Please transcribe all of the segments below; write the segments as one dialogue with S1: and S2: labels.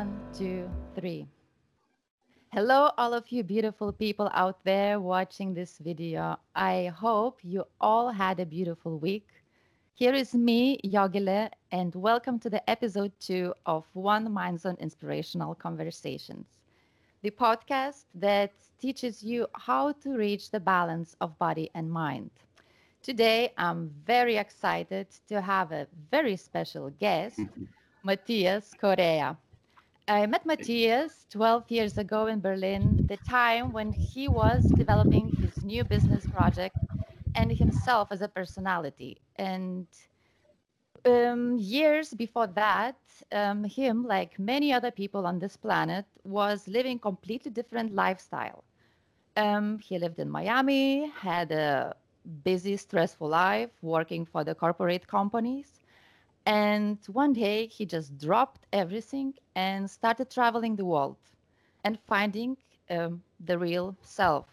S1: One, two, three. Hello, all of you beautiful people out there watching this video. I hope you all had a beautiful week. Here is me, Yogile, and welcome to the episode two of One Mind Zone Inspirational Conversations, the podcast that teaches you how to reach the balance of body and mind. Today, I'm very excited to have a very special guest, mm-hmm. Matthias Correa. I met Matthias 12 years ago in Berlin, the time when he was developing his new business project and himself as a personality. And um, years before that, um, him, like many other people on this planet, was living completely different lifestyle. Um, he lived in Miami, had a busy, stressful life, working for the corporate companies. And one day he just dropped everything and started traveling the world and finding um, the real self.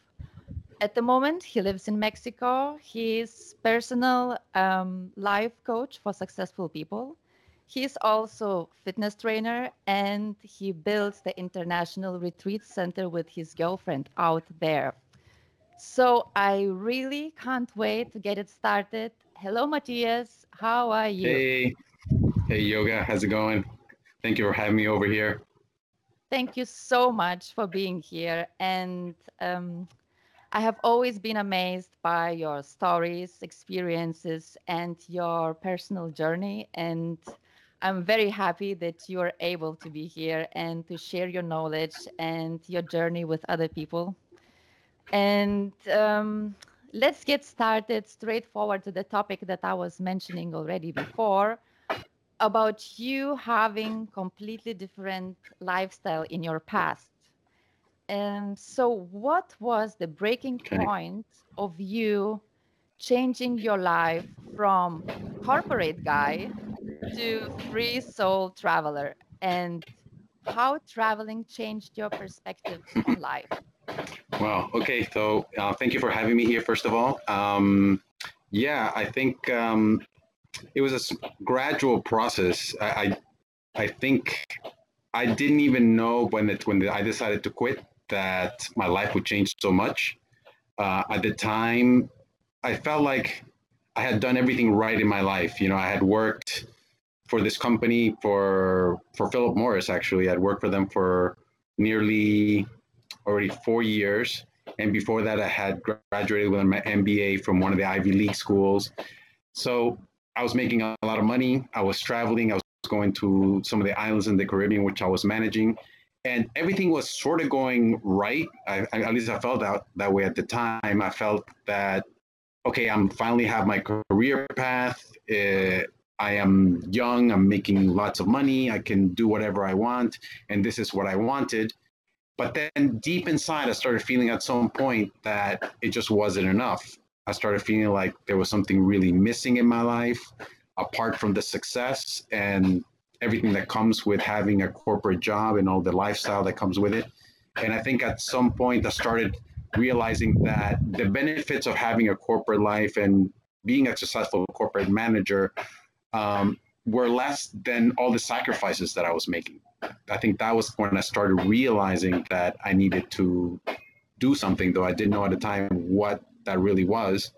S1: At the moment, he lives in Mexico. He's personal um, life coach for successful people. He's also fitness trainer and he builds the international retreat center with his girlfriend out there. So I really can't wait to get it started. Hello, Matthias. How are you?
S2: Hey, hey, Yoga. How's it going? Thank you for having me over here.
S1: Thank you so much for being here. And um, I have always been amazed by your stories, experiences, and your personal journey. And I'm very happy that you are able to be here and to share your knowledge and your journey with other people. And um, let's get started straightforward to the topic that I was mentioning already before about you having completely different lifestyle in your past. And so what was the breaking point of you changing your life from corporate guy to free soul traveler and how traveling changed your perspective on life?
S2: Wow. Okay. So uh, thank you for having me here, first of all. Um, yeah, I think um, it was a gradual process. I, I, I think I didn't even know when it, when I decided to quit that my life would change so much. Uh, at the time, I felt like I had done everything right in my life. You know, I had worked for this company for for Philip Morris. Actually, I'd worked for them for nearly already four years. And before that, I had graduated with my MBA from one of the Ivy League schools. So I was making a lot of money. I was traveling. I was going to some of the islands in the Caribbean, which I was managing. And everything was sort of going right. I, I- at least I felt that, that way at the time. I felt that, okay, I'm finally have my career path. Uh, I am young. I'm making lots of money. I can do whatever I want. And this is what I wanted. But then deep inside, I started feeling at some point that it just wasn't enough. I started feeling like there was something really missing in my life, apart from the success and everything that comes with having a corporate job and all the lifestyle that comes with it. And I think at some point, I started realizing that the benefits of having a corporate life and being a successful corporate manager um, were less than all the sacrifices that I was making. I think that was when I started realizing that I needed to do something, though I didn't know at the time what that really was.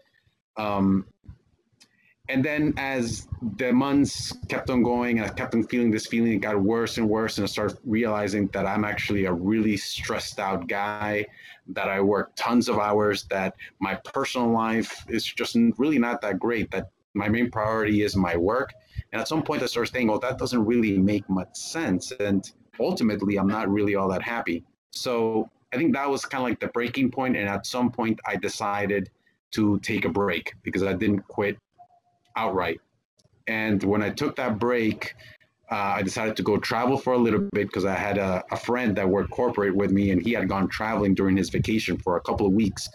S2: Um, and then as the months kept on going and I kept on feeling this feeling, it got worse and worse. And I started realizing that I'm actually a really stressed out guy, that I work tons of hours, that my personal life is just really not that great, that my main priority is my work. And at some point, I started thinking, well, that doesn't really make much sense. And ultimately, I'm not really all that happy. So I think that was kind of like the breaking point. And at some point, I decided to take a break because I didn't quit outright. And when I took that break, uh, I decided to go travel for a little bit because I had a, a friend that worked corporate with me and he had gone traveling during his vacation for a couple of weeks.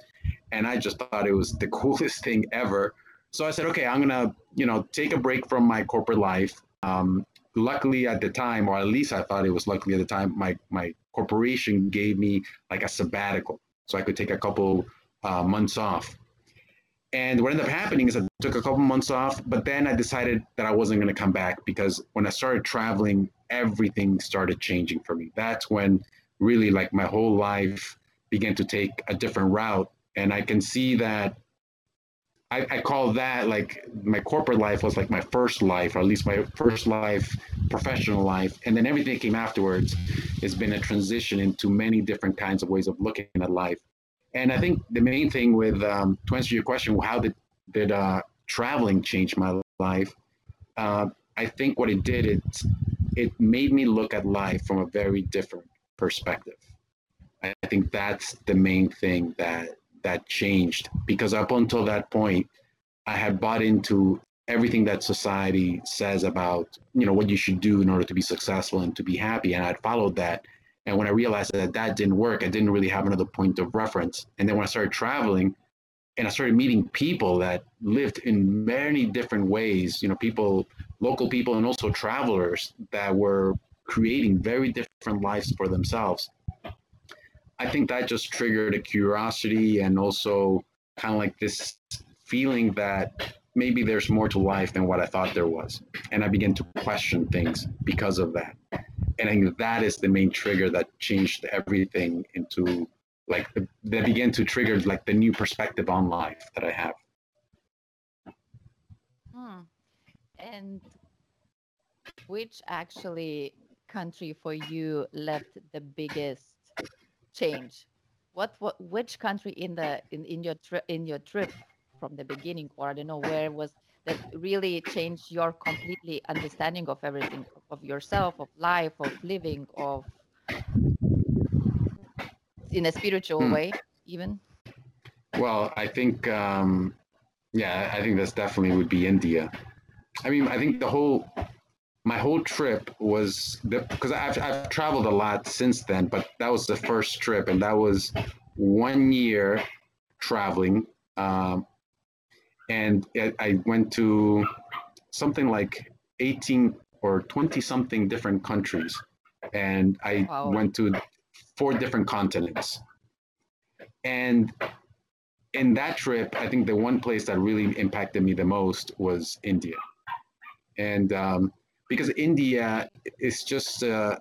S2: And I just thought it was the coolest thing ever. So I said, okay, I'm gonna, you know, take a break from my corporate life. Um, luckily at the time, or at least I thought it was luckily at the time, my my corporation gave me like a sabbatical, so I could take a couple uh, months off. And what ended up happening is I took a couple months off, but then I decided that I wasn't going to come back because when I started traveling, everything started changing for me. That's when really like my whole life began to take a different route. And I can see that I, I, call that like my corporate life was like my first life, or at least my first life, professional life. And then everything that came afterwards has been a transition into many different kinds of ways of looking at life. And I think the main thing with, um, to answer your question, how did, did uh, traveling change my life? Uh, I think what it did, it, it made me look at life from a very different perspective. I think that's the main thing that that changed because up until that point, I had bought into everything that society says about you know what you should do in order to be successful and to be happy, and I'd followed that. And when I realized that that didn't work, I didn't really have another point of reference. And then when I started traveling, and I started meeting people that lived in many different ways, you know, people, local people, and also travelers that were creating very different lives for themselves. I think that just triggered a curiosity and also kind of like this feeling that maybe there's more to life than what I thought there was. And I began to question things because of that. And I think that is the main trigger that changed everything into like that began to trigger like the new perspective on life that I have.
S1: Hmm. And which actually country for you left the biggest change? What what which country in the in, in your trip in your trip from the beginning, or I don't know where was that really changed your completely understanding of everything of yourself, of life, of living, of in a spiritual hmm. way, even?
S2: Well, I think um, yeah, I think that's definitely would be India. I mean, I think the whole my whole trip was because I've, I've traveled a lot since then, but that was the first trip, and that was one year traveling. Um, and I went to something like 18 or 20 something different countries. And I wow. went to four different continents. And in that trip, I think the one place that really impacted me the most was India. And um, because India is just uh,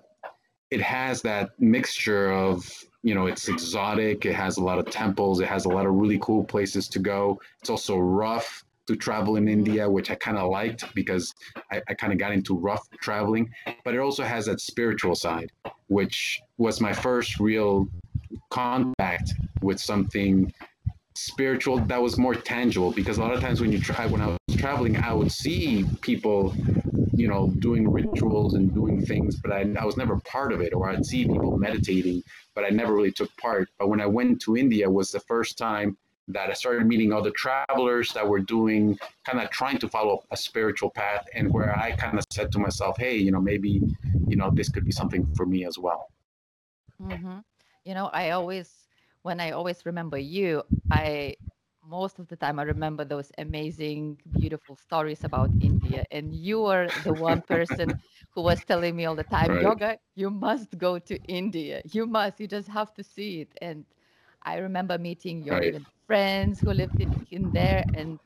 S2: it has that mixture of you know it's exotic it has a lot of temples it has a lot of really cool places to go. It's also rough to travel in india which i kind of liked because i, I kind of got into rough traveling but it also has that spiritual side which was my first real contact with something spiritual that was more tangible. Because a lot of times when you try when i was traveling i would see people you know, doing rituals and doing things, but I, I was never part of it. Or I'd see people meditating, but I never really took part. But when I went to India, was the first time that I started meeting other travelers that were doing kind of trying to follow a spiritual path, and where I kind of said to myself, "Hey, you know, maybe, you know, this could be something for me as well."
S1: Mm-hmm. You know, I always when I always remember you, I most of the time I remember those amazing, beautiful stories about India. And you were the one person who was telling me all the time, right. Yoga, you must go to India. You must, you just have to see it. And I remember meeting your right. friends who lived in, in there. And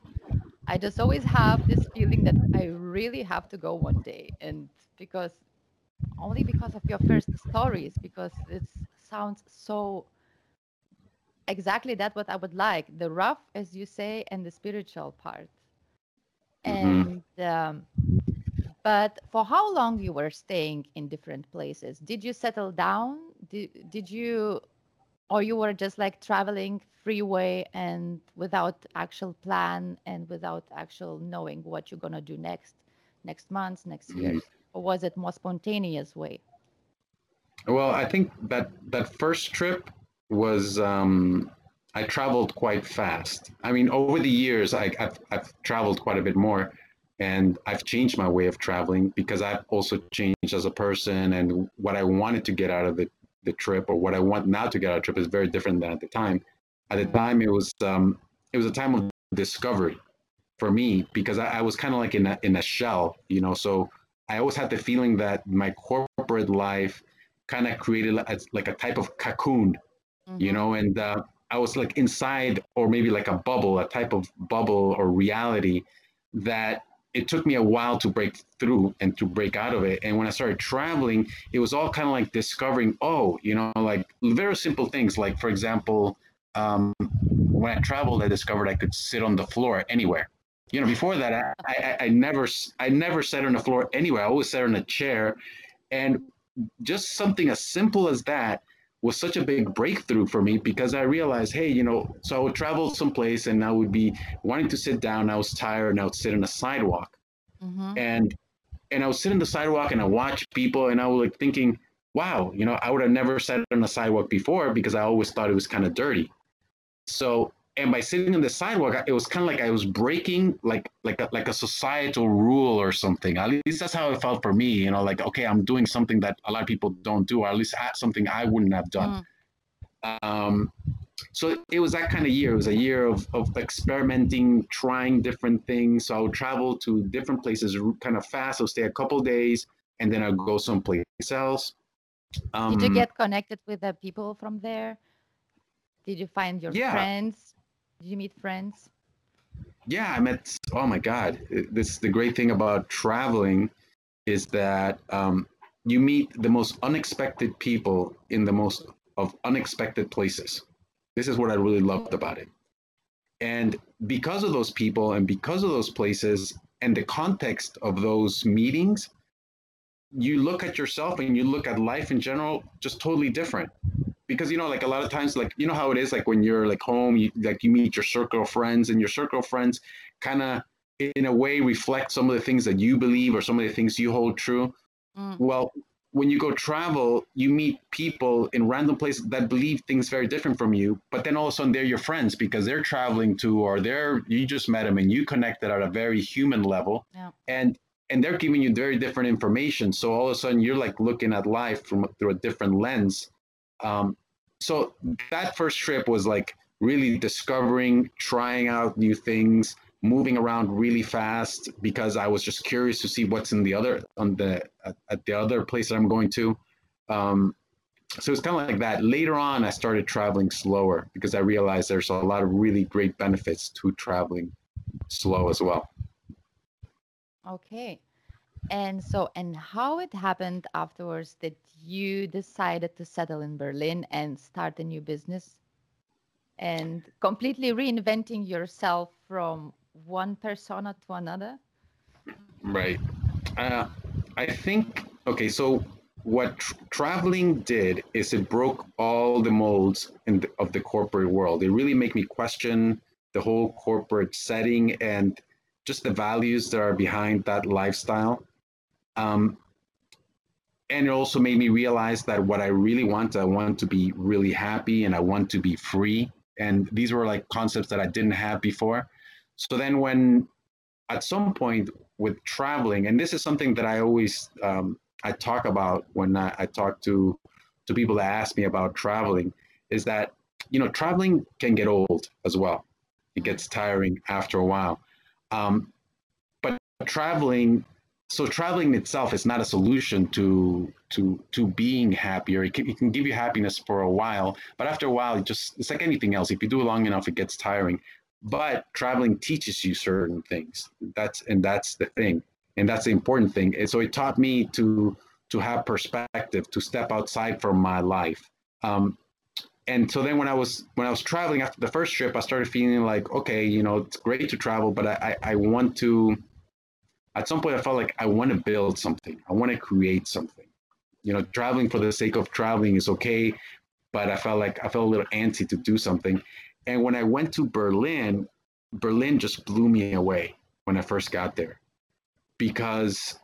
S1: I just always have this feeling that I really have to go one day. And because only because of your first stories, because it sounds so exactly that what I would like the rough, as you say, and the spiritual part. Mm-hmm. And um, but for how long you were staying in different places? Did you settle down? Did did you, or you were just like traveling freeway and without actual plan and without actual knowing what you're gonna do next, next month, next year, mm-hmm. or was it more spontaneous way?
S2: Well, I think that that first trip was um, I traveled quite fast. I mean, over the years, I, have I've traveled quite a bit more, and I've changed my way of traveling because I've also changed as a person, and what I wanted to get out of the, the trip or what I want now to get out of the trip is very different than at the time. At the time, it was um, it was a time of discovery for me because I, I was kind of like in a, in a shell, you know. So I always had the feeling that my corporate life kind of created a, like a type of cocoon mm-hmm. you know, and uh, I was like inside, or maybe like a bubble, a type of bubble or reality that it took me a while to break through and to break out of it. And when I started traveling, it was all kind of like discovering, oh, you know, like very simple things. Like, for example, um, when I traveled, I discovered I could sit on the floor anywhere. You know, before that, I, I, I never, I never sat on the floor anywhere. I always sat on a chair, and just something as simple as that was such a big breakthrough for me because I realized, hey, you know, so I would travel someplace and I would be wanting to sit down. I was tired and I would sit on a sidewalk. Mm-hmm. And and I would sit on the sidewalk and I watch people and I was like thinking, wow, you know, I would have never sat on a sidewalk before because I always thought it was kind of dirty. So and by sitting on the sidewalk, it was kind of like I was breaking like like a, like a societal rule or something. At least that's how it felt for me. You know, like okay, I'm doing something that a lot of people don't do, or at least something I wouldn't have done. Mm. Um, so it was that kind of year. It was a year of, of experimenting, trying different things. So I would travel to different places kind of fast. I'll stay a couple days and then I'll go someplace else.
S1: Um, Did you um, get connected with the people from there? Did you find your yeah. friends? Did you meet friends?
S2: Yeah, I met. Oh my God! This the great thing about traveling is that um, you meet the most unexpected people in the most of unexpected places. This is what I really loved about it. And because of those people and because of those places and the context of those meetings, you look at yourself and you look at life in general just totally different because you know like a lot of times like you know how it is like when you're like home you like you meet your circle of friends and your circle of friends kind of in a way reflect some of the things that you believe or some of the things you hold true mm. well when you go travel you meet people in random places that believe things very different from you but then all of a sudden they're your friends because they're traveling to or they're you just met them and you connected at a very human level yeah. and and they're giving you very different information so all of a sudden you're like looking at life from through a different lens um, so that first trip was like really discovering, trying out new things, moving around really fast because I was just curious to see what's in the other on the at, at the other place that I'm going to. Um, so it's kind of like that. Later on, I started traveling slower because I realized there's a lot of really great benefits to traveling slow as well.
S1: Okay. And so, and how it happened afterwards that you decided to settle in Berlin and start a new business and completely reinventing yourself from one persona to another?
S2: Right. Uh, I think, okay, so what tr- traveling did is it broke all the molds the, of the corporate world. It really made me question the whole corporate setting and just the values that are behind that lifestyle. Um, and it also made me realize that what I really want, I want to be really happy and I want to be free. And these were like concepts that I didn't have before. So then, when at some point with traveling, and this is something that I always um, I talk about when I, I talk to to people that ask me about traveling, is that you know traveling can get old as well. It gets tiring after a while. Um, but traveling so traveling itself is not a solution to to to being happier. It can, it can give you happiness for a while but after a while it just it's like anything else. If you do it long enough it gets tiring. But traveling teaches you certain things. That's and that's the thing. And that's the important thing. And so it taught me to to have perspective to step outside from my life. Um, and so then when I was when I was traveling after the first trip, I started feeling like, okay, you know, it's great to travel, but I, I want to at some point I felt like I want to build something. I want to create something. You know, traveling for the sake of traveling is okay, but I felt like I felt a little antsy to do something. And when I went to Berlin, Berlin just blew me away when I first got there because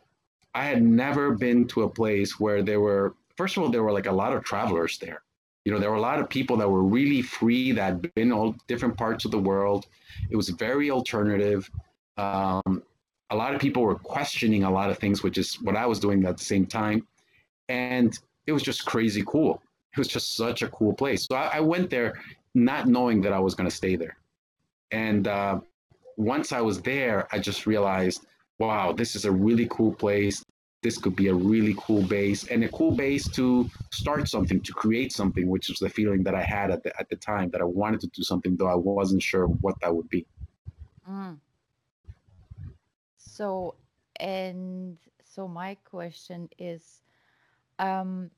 S2: I had never been to a place where there were, first of all, there were like a lot of travelers there. You know, there were a lot of people that were really free that had been all different parts of the world. It was very alternative. Um, a lot of people were questioning a lot of things, which is what I was doing at the same time. And it was just crazy cool. It was just such a cool place. So I, I went there not knowing that I was going to stay there. And uh, once I was there, I just realized, wow, this is a really cool place. This could be a really cool base and a cool base to start something, to create something, which was the feeling that I had at the, at the time that I wanted to do something, though I wasn't sure what that would be. Mm.
S1: So, and so my question is, um,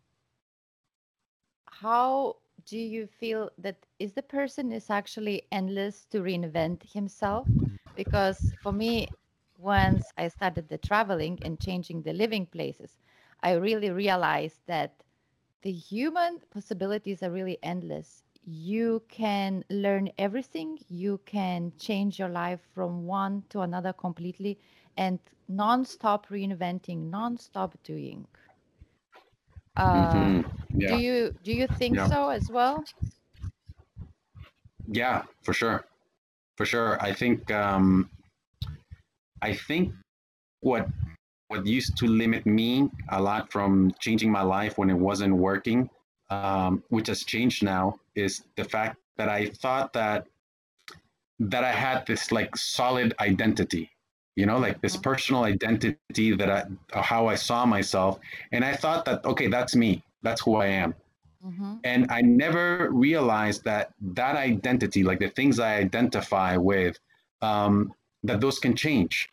S1: how do you feel that is the person is actually endless to reinvent himself? Because for me, once I started the traveling and changing the living places, I really realized that the human possibilities are really endless. You can learn everything, you can change your life from one to another completely, and non-stop reinventing, non-stop doing. Uh,
S2: hmm
S1: do you do you think
S2: yeah,
S1: so as well?
S2: yeah, for sure, for sure. I think um, I think what what used to limit me a lot from changing my life when it wasn't working, um, which has changed now, is the fact that I thought that that I had this like solid identity, you know, like this
S1: Mhm,
S2: personal identity that I how I saw myself, and I thought that okay, that's me, that's who I am,
S1: mhm,
S2: and I never realized that that identity, like the things I identify with, um, that those can change.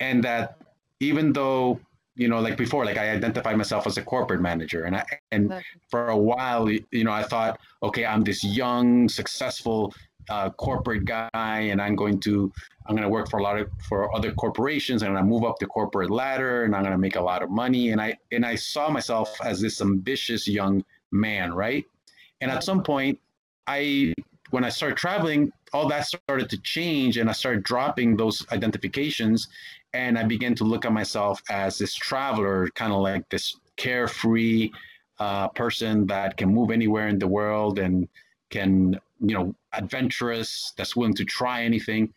S2: And that even though you know like before like i identified myself as a corporate manager. And i and for a while you know i thought okay i'm this young successful uh, corporate guy and i'm going to i'm going to work for a lot of for other corporations and i'm going to move up the corporate ladder and i'm going to make a lot of money. And i and i saw myself as this ambitious young man right? And at some point i when i started traveling all that started to change and i started dropping those identifications and I began to look at myself as this traveler, kind of like this carefree uh, person that can move anywhere in the world and can, you know, adventurous, that's willing to try anything.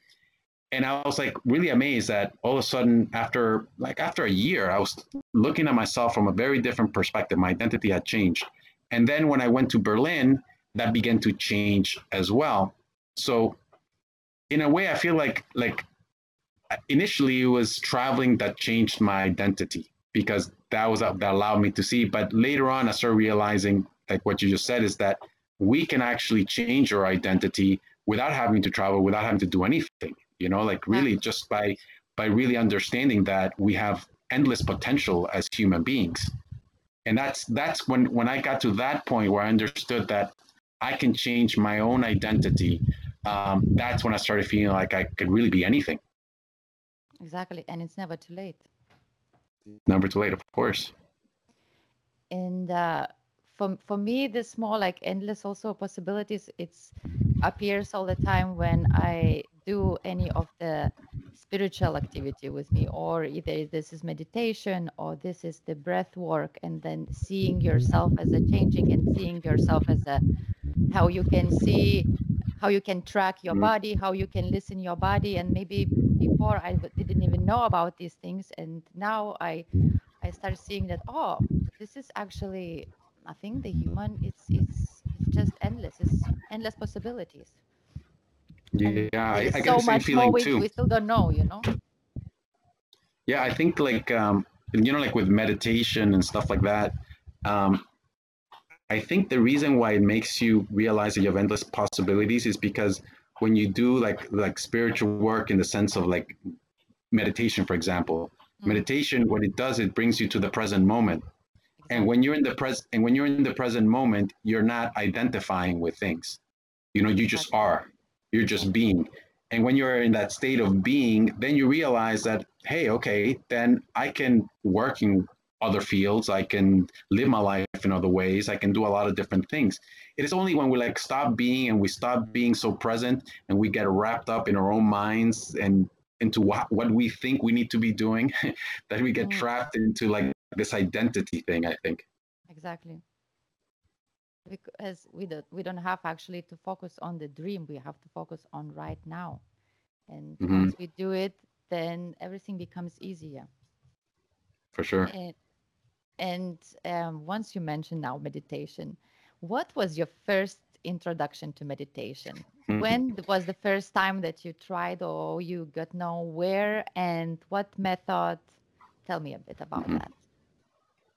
S2: And I was like really amazed that all of a sudden, after like after a year, I was looking at myself from a very different perspective. My identity had changed. And then when I went to Berlin, that began to change as well. So in a way, I feel like like initially it was traveling that changed my identity because that was uh, that allowed me to see but later on i started realizing like what you just said is that we can actually change our identity without having to travel without having to do anything you know like really just by by really understanding that we have endless potential as human beings and that's that's when when i got to that point where i understood that i can change my own identity um, that's when i started feeling like i could really be anything
S1: Exactly. And it's never too late.
S2: Never too late of course
S1: And uh, for for me, this more like endless also possibilities. It's appears all the time when I do any of the spiritual activity with me, or either this is meditation or this is the breath work, and then seeing yourself as a changing and seeing yourself as a how you can see how you can track your
S2: Mhm.
S1: body how you can listen your body and maybe before i didn't even know about these things and now i i start seeing that oh this is actually i think the human it's it's it's just endless it's endless possibilities
S2: Yeah, I, I get the
S1: so
S2: same
S1: much more
S2: feeling
S1: we,
S2: too.
S1: we still don't know you know
S2: Yeah, I think like um, you know, like with meditation and stuff like that. Um, I think the reason why it makes you realize that you have endless possibilities is because when you do like like spiritual work in the sense of like meditation, for example,
S1: Mm,
S2: meditation, what it does, it brings you to the present moment. And when you're in the present and when you're in the present moment, you're not identifying with things. You know, you just are. You're just being. And when you're in that state of being, then you realize that, hey, okay, then I can work in other fields. I can live my life in other ways. I can do a lot of different things. It is only when we like stop being and we stop being so present and we get wrapped up in our own minds and into what, what we think we need to be doing that we get
S1: Mm,
S2: trapped into like this identity thing, I think.
S1: exactly because we don't we don't have actually to focus on the dream we have to focus on right now and
S2: hmm
S1: once we do it then everything becomes easier
S2: for sure.
S1: and and um, once you mentioned now meditation what was your first introduction to meditation
S2: Mhm.
S1: when was the first time that you tried or you got know where and what method tell me a bit about
S2: Mhm.
S1: that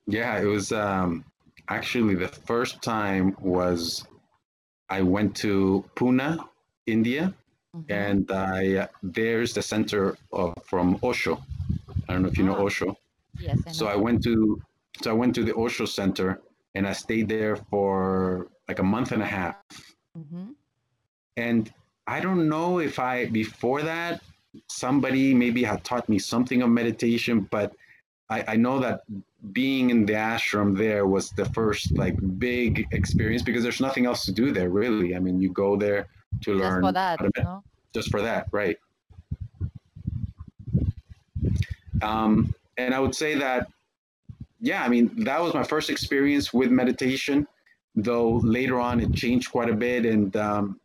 S2: Yeah, it was um, actually the first time was I went to Pune, India, mm-hmm. and I uh, there's the center of, from Osho. I don't know if you know ah. Osho.
S1: Yes.
S2: I so I went to so I went to the Osho Center and I stayed there for like a month and a half. Mm-hmm. And I don't know if I before that somebody maybe had taught me something of meditation, but I, I know that being in the ashram there was the first like big experience because there's nothing else to do there really. I mean, you go there to
S1: just
S2: learn
S1: for that, no?
S2: just for that, right? Um, and I would say that, yeah, I mean, that was my first experience with meditation, though later on it changed quite a bit. And, um,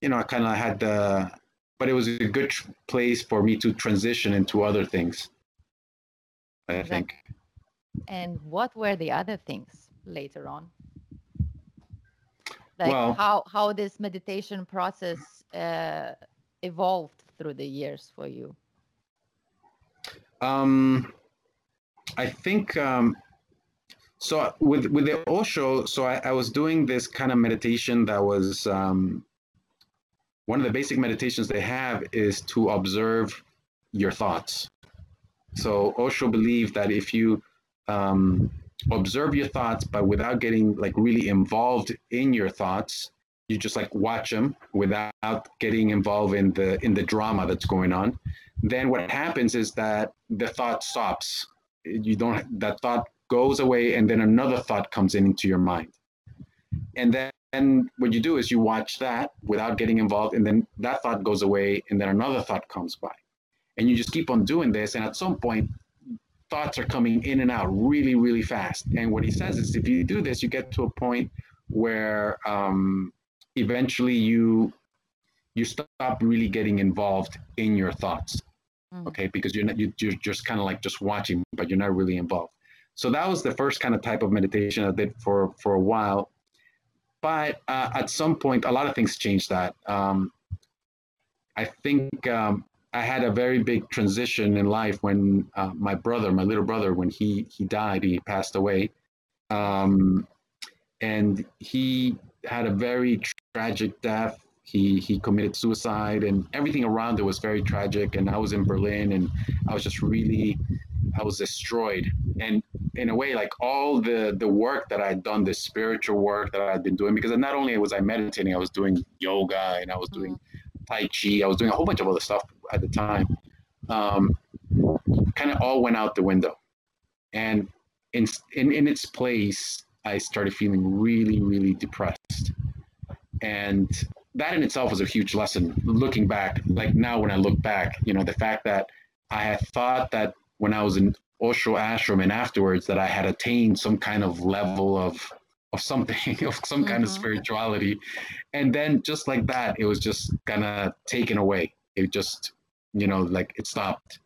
S2: you know, I kind of had the, but it was a good tr- place for me to transition into other things. I think.
S1: And what were the other things later on? Like well, how how this meditation process uh, evolved through the years for you?
S2: Um, I think um, so. With with the Osho, so I, I was doing this kind of meditation that was um, one of the basic meditations they have is to observe your thoughts. So Osho believed that if you um, observe your thoughts, but without getting like really involved in your thoughts, you just like watch them without getting involved in the in the drama that's going on. Then what happens is that the thought stops. You don't that thought goes away, and then another thought comes in into your mind, and then. And what you do is you watch that without getting involved, and then that thought goes away, and then another thought comes by and you just keep on doing this and at some point thoughts are coming in and out really really fast. And what he says is if you do this you get to a point where um, eventually you you stop really getting involved in your thoughts mm. okay? Because you're not you, you're just kind of like just watching but you're not really involved. So that was the first kind of type of meditation i did for for a while. But uh, at some point a lot of things changed that. Um, i think um, I had a very big transition in life when uh, my brother, my little brother, when he he died, he passed away, um, and he had a very tragic death. He he committed suicide, and everything around it was very tragic. And I was in Berlin, and I was just really, I was destroyed. And in a way, like all the the work that I'd done, the spiritual work that I'd been doing, because not only was I meditating, I was doing yoga, and I was doing. Mm-hmm Tai Chi. I was doing a whole bunch of other stuff at the time. Um, kind of all went out the window. And in, in, in its place, I started feeling really, really depressed. And that in itself was a huge lesson looking back. Like now, when I look back, you know, the fact that I had thought that when I was in Osho ashram and afterwards that I had attained some kind of level of of something of some kind mm-hmm. of spirituality. And then just like that it was just kind of taken away. It just you know like it stopped.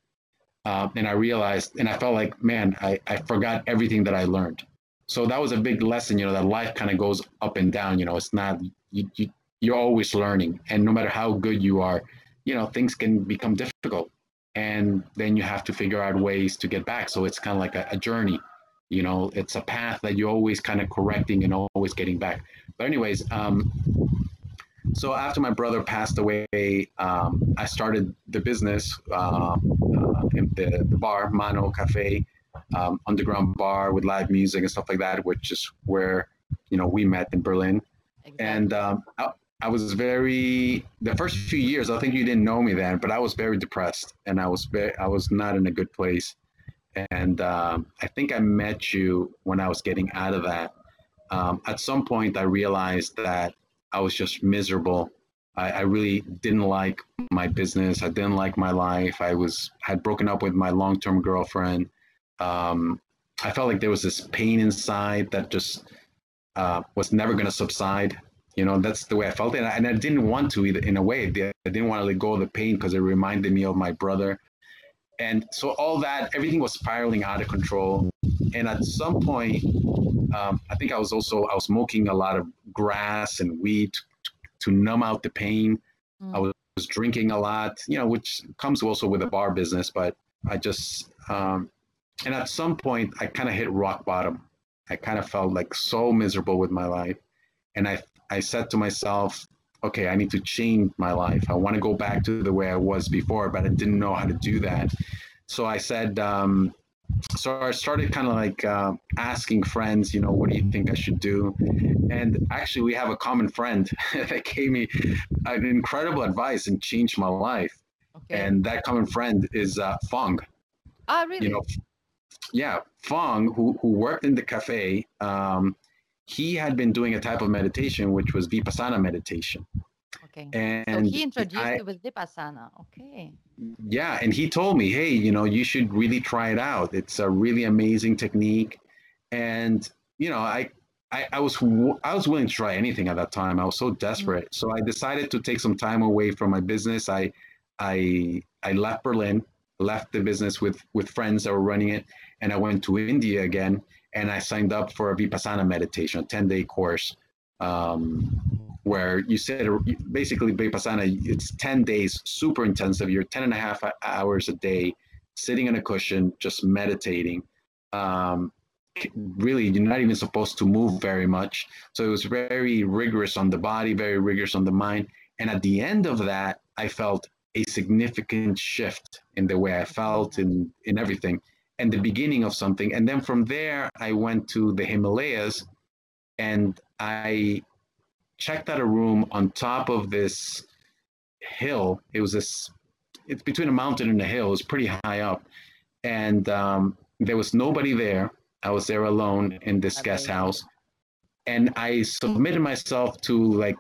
S2: Uh, and i realized and i felt like man I, I forgot everything that i learned. So that was a big lesson you know that life kind of goes up and down you know it's not you, you you're always learning. And no matter how good you are you know things can become difficult. And then you have to figure out ways to get back. So it's kind of like a, a journey you know it's a path that you're always kind of correcting and always getting back. But anyways um, so after my brother passed away um, i started the business uh, uh, the, the bar mano cafe um, underground bar with live music and stuff like that which is where you know we met in berlin. Exactly. and um, I, I was very the first few years i think you didn't know me then but i was very depressed and i was very i was not in a good place and um, I think I met you when I was getting out of that. Um, at some point, I realized that I was just miserable. I, I, really didn't like my business. I didn't like my life. I was had broken up with my long-term girlfriend. Um, I felt like there was this pain inside that just uh, was never going to subside. You know, that's the way I felt, and I, and I didn't want to either. In a way, I didn't want to let go of the pain because it reminded me of my brother and so all that everything was spiraling out of control. And at some point um, i think i was also i was smoking a lot of grass and weed to, to numb out the pain. Mm. i was drinking a lot you know which comes also with a bar business but i just um, and at some point i kind of hit rock bottom. I kind of felt like so miserable with my life. And i i said to myself okay, I need to change my life. I want to go back to the way I was before, but I didn't know how to do that. So I said, um, so I started kind of like uh, asking friends, you know, what do you think I should do? And actually, we have a common friend that gave me an incredible advice and changed my life. Okay. And that common friend is uh, Fong.
S1: Ah, really?
S2: You know, yeah, Fong, who, who worked in the cafe, um, he had been doing a type of meditation which was vipassana meditation.
S1: Okay. And so he introduced I, you with vipassana. Okay.
S2: Yeah, and he told me, hey, you know, you should really try it out. It's a really amazing technique, and you know, I. I, I was I was willing to try anything at that time. I was so desperate, mm-hmm. so I decided to take some time away from my business. I I I left Berlin, left the business with with friends that were running it, and I went to India again and I signed up for a Vipassana meditation, a 10 day course, um, where you said basically Vipassana, it's 10 days, super intensive. You're 10 and a half hours a day sitting on a cushion, just meditating. Um, really, you're not even supposed to move very much. So it was very rigorous on the body, very rigorous on the mind. And at the end of that, I felt a significant shift in the way I felt in, in everything and the beginning of something. And then from there, I went to the Himalayas and I checked out a room on top of this hill. It was this, it's between a mountain and a hill. It was pretty high up. And um, there was nobody there. I was there alone in this guest house. And I submitted myself to like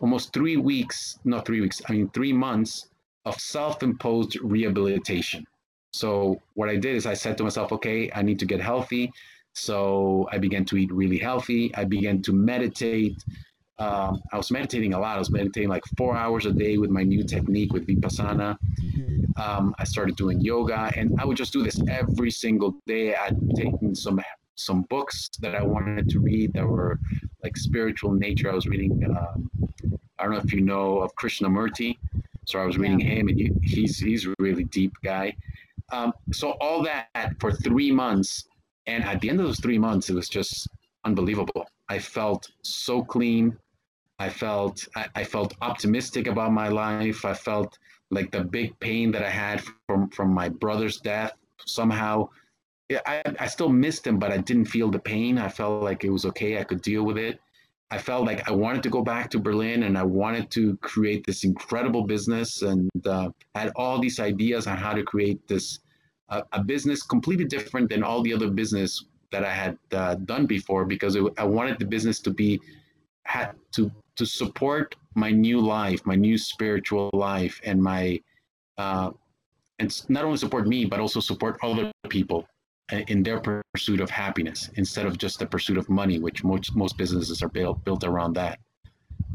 S2: almost three weeks, not three weeks, I mean, three months of self imposed rehabilitation. So what I did is I said to myself, okay, I need to get healthy. So I began to eat really healthy. I began to meditate. Um, I was meditating a lot. I was meditating like four hours a day with my new technique with Vipassana. Um, I started doing yoga, and I would just do this every single day. I'd taken some some books that I wanted to read that were like spiritual nature. I was reading. Um, I don't know if you know of Krishnamurti. So I was reading yeah. him, and he, he's he's a really deep guy. Um, so all that for three months, and at the end of those three months, it was just unbelievable. I felt so clean. I felt I, I felt optimistic about my life. I felt like the big pain that I had from from my brother's death somehow. I, I still missed him, but I didn't feel the pain. I felt like it was okay. I could deal with it. I felt like I wanted to go back to Berlin and I wanted to create this incredible business and uh, had all these ideas on how to create this uh, a business completely different than all the other business that I had uh, done before because it, I wanted the business to be had to to support my new life, my new spiritual life, and my uh, and not only support me but also support other people in their pursuit of happiness instead of just the pursuit of money, which most most businesses are built built around that.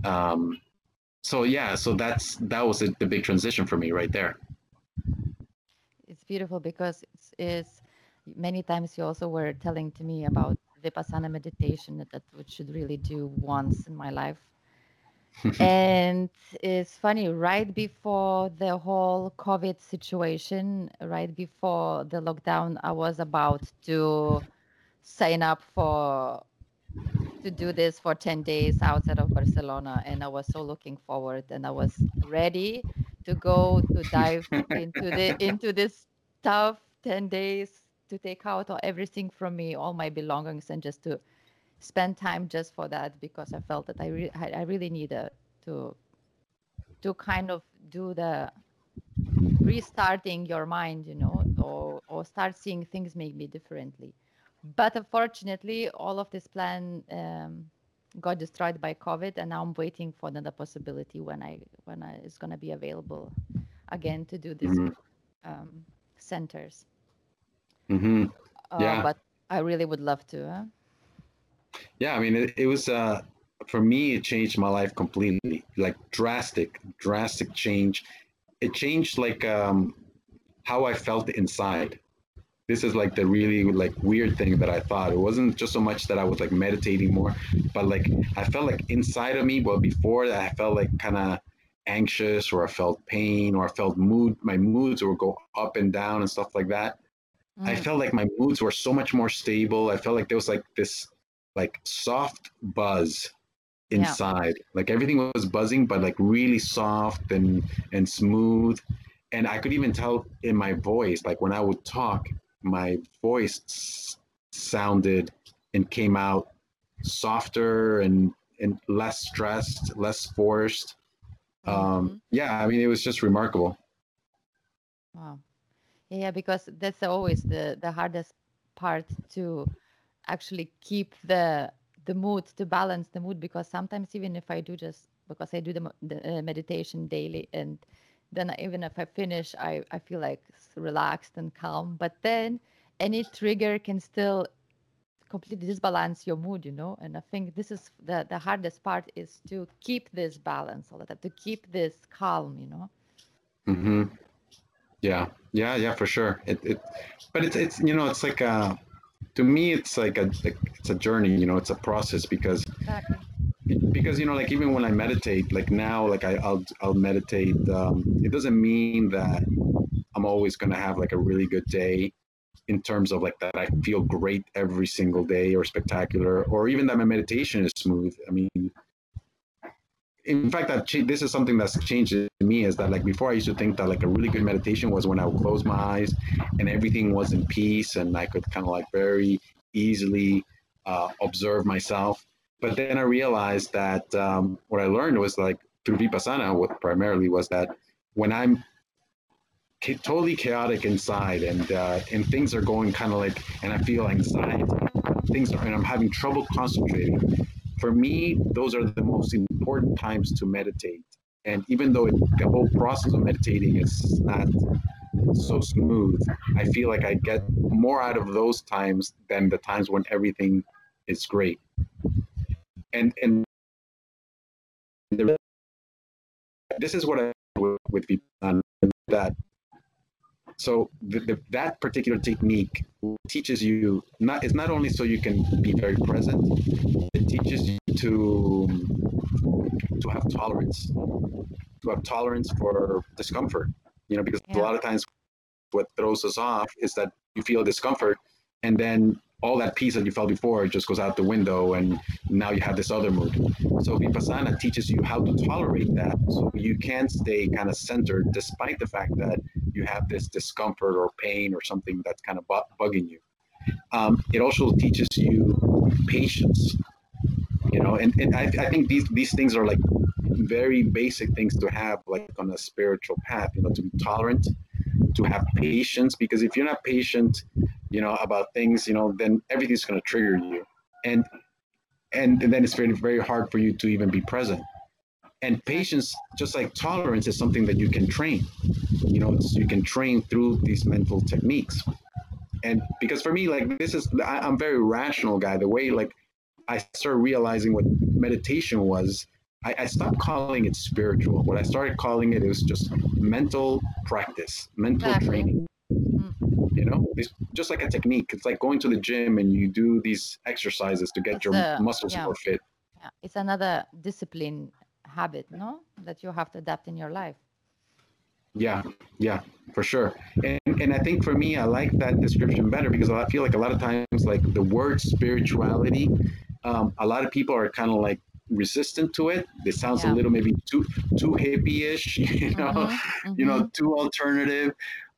S2: Um, so yeah, so that's that was a, the big transition for me right there.
S1: It's beautiful because it's, it's many times you also were telling to me about vipassana meditation that, that should really do once in my life and it's funny, right before the whole COVID situation, right before the lockdown, I was about to sign up for to do this for 10 days outside of Barcelona. And I was so looking forward and I was ready to go to dive into the into this tough 10 days to take out everything from me, all my belongings and just to spend time just for that because I felt that I, re- I really needed to to kind of do the restarting your mind, you know, or or start seeing things maybe differently. But unfortunately, all of this plan um, got destroyed by COVID, and now I'm waiting for another possibility when I when I is going to be available again to do these mm-hmm. um, centers.
S2: Mm-hmm. Uh, yeah.
S1: But I really would love to. Huh?
S2: Yeah, I mean, it, it was uh, for me. It changed my life completely, like drastic, drastic change. It changed like um, how I felt inside. This is like the really like weird thing that I thought. It wasn't just so much that I was like meditating more, but like I felt like inside of me. Well, before that, I felt like kind of anxious, or I felt pain, or I felt mood. My moods would go up and down and stuff like that. Mm. I felt like my moods were so much more stable. I felt like there was like this like soft buzz inside. Yeah. Like everything was buzzing, but like really soft and and smooth. And I could even tell in my voice, like when I would talk, my voice s- sounded and came out softer and and less stressed, less forced. Um, mm-hmm. Yeah, I mean, it was just remarkable.
S1: Wow. Yeah, because that's always the the hardest part to actually keep the the mood to balance the mood because sometimes even if I do just because I do the, the uh, meditation daily and then even if I finish I I feel like relaxed and calm. But then any trigger can still completely disbalance your mood you know? And I think this is the the hardest part is to keep this balance all the time to keep this calm you know?
S2: Mm-hmm. Yeah. Yeah yeah for sure. It, it but it's it's you know it's like uh to me it's like a it's a journey you know it's a process because exactly. because you know like even when i meditate like now like I, i'll i'll meditate um, it doesn't mean that i'm always going to have like a really good day in terms of like that i feel great every single day or spectacular or even that my meditation is smooth i mean in fact that this is something that's changed in me is that like before i used to think that like a really good meditation was when i would close my eyes and everything was in peace and i could kind of like very easily uh, observe myself. But then i realized that um, what i learned was like through vipassana what primarily was that when i'm totally chaotic inside and uh, and things are going kind of like and i feel anxiety things are and i'm having trouble concentrating for me, those are the most important times to meditate. And even though it, the whole process of meditating is not so smooth, I feel like I get more out of those times than the times when everything is great. And and this is what I with, with people that so the, the, that particular technique teaches you not it's not only so you can be very present it teaches you to to have tolerance to have tolerance for discomfort you know because yeah. a lot of times what throws us off is that you feel discomfort and then all that peace that you felt before just goes out the window and now you have this other mood. So Vipassana teaches you how to tolerate that so you can stay kind of centered despite the fact that you have this discomfort or pain or something that's kind of bu- bugging you. Um, it also teaches you patience, you know, and, and I, I think these, these things are like very basic things to have like on a spiritual path, you know, to be tolerant, to have patience, because if you're not patient, you know, about things, you know, then everything's going to trigger you. And, and, and then it's very, very hard for you to even be present. And patience, just like tolerance, is something that you can train. You know, you can train through these mental techniques. And because for me, like this is, I, I'm very rational guy. The way like I started realizing what meditation was, I, I, stopped calling it spiritual. What I started calling it, it was just mental practice, mental exactly. training mm. you know it's just like a technique it's like going to the gym and you do these exercises to get your a, muscles yeah. more fit
S1: yeah. it's another discipline habit no that you have to adapt in your life
S2: yeah yeah for sure and, and i think for me i like that description better because i feel like a lot of times like the word spirituality um, a lot of people are kind of like resistant to it. It sounds yeah. a little maybe too too hippie-ish, you know, mm-hmm. Mm-hmm. you know, too alternative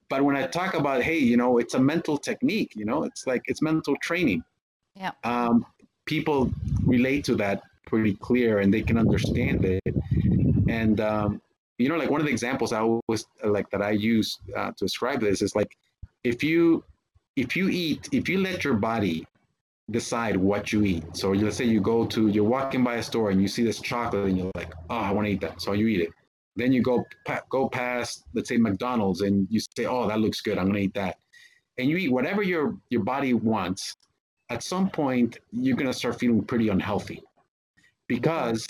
S2: but when I talk about, hey, you know, it's a mental technique, you know, it's like it's mental training.
S1: Yeah.
S2: Um, people relate to that pretty clear and they can understand it. And, um, you know, like one of the examples I always like that I use uh, to describe this is like if you if you eat if you let your body decide what you eat. So let's say you go to you're walking by a store and you see this chocolate and you're like, oh, I want to eat that. So you eat it. Then you go go past, let's say McDonald's, and you say, "Oh, that looks good. I'm gonna eat that." And you eat whatever your your body wants. At some point, you're gonna start feeling pretty unhealthy, because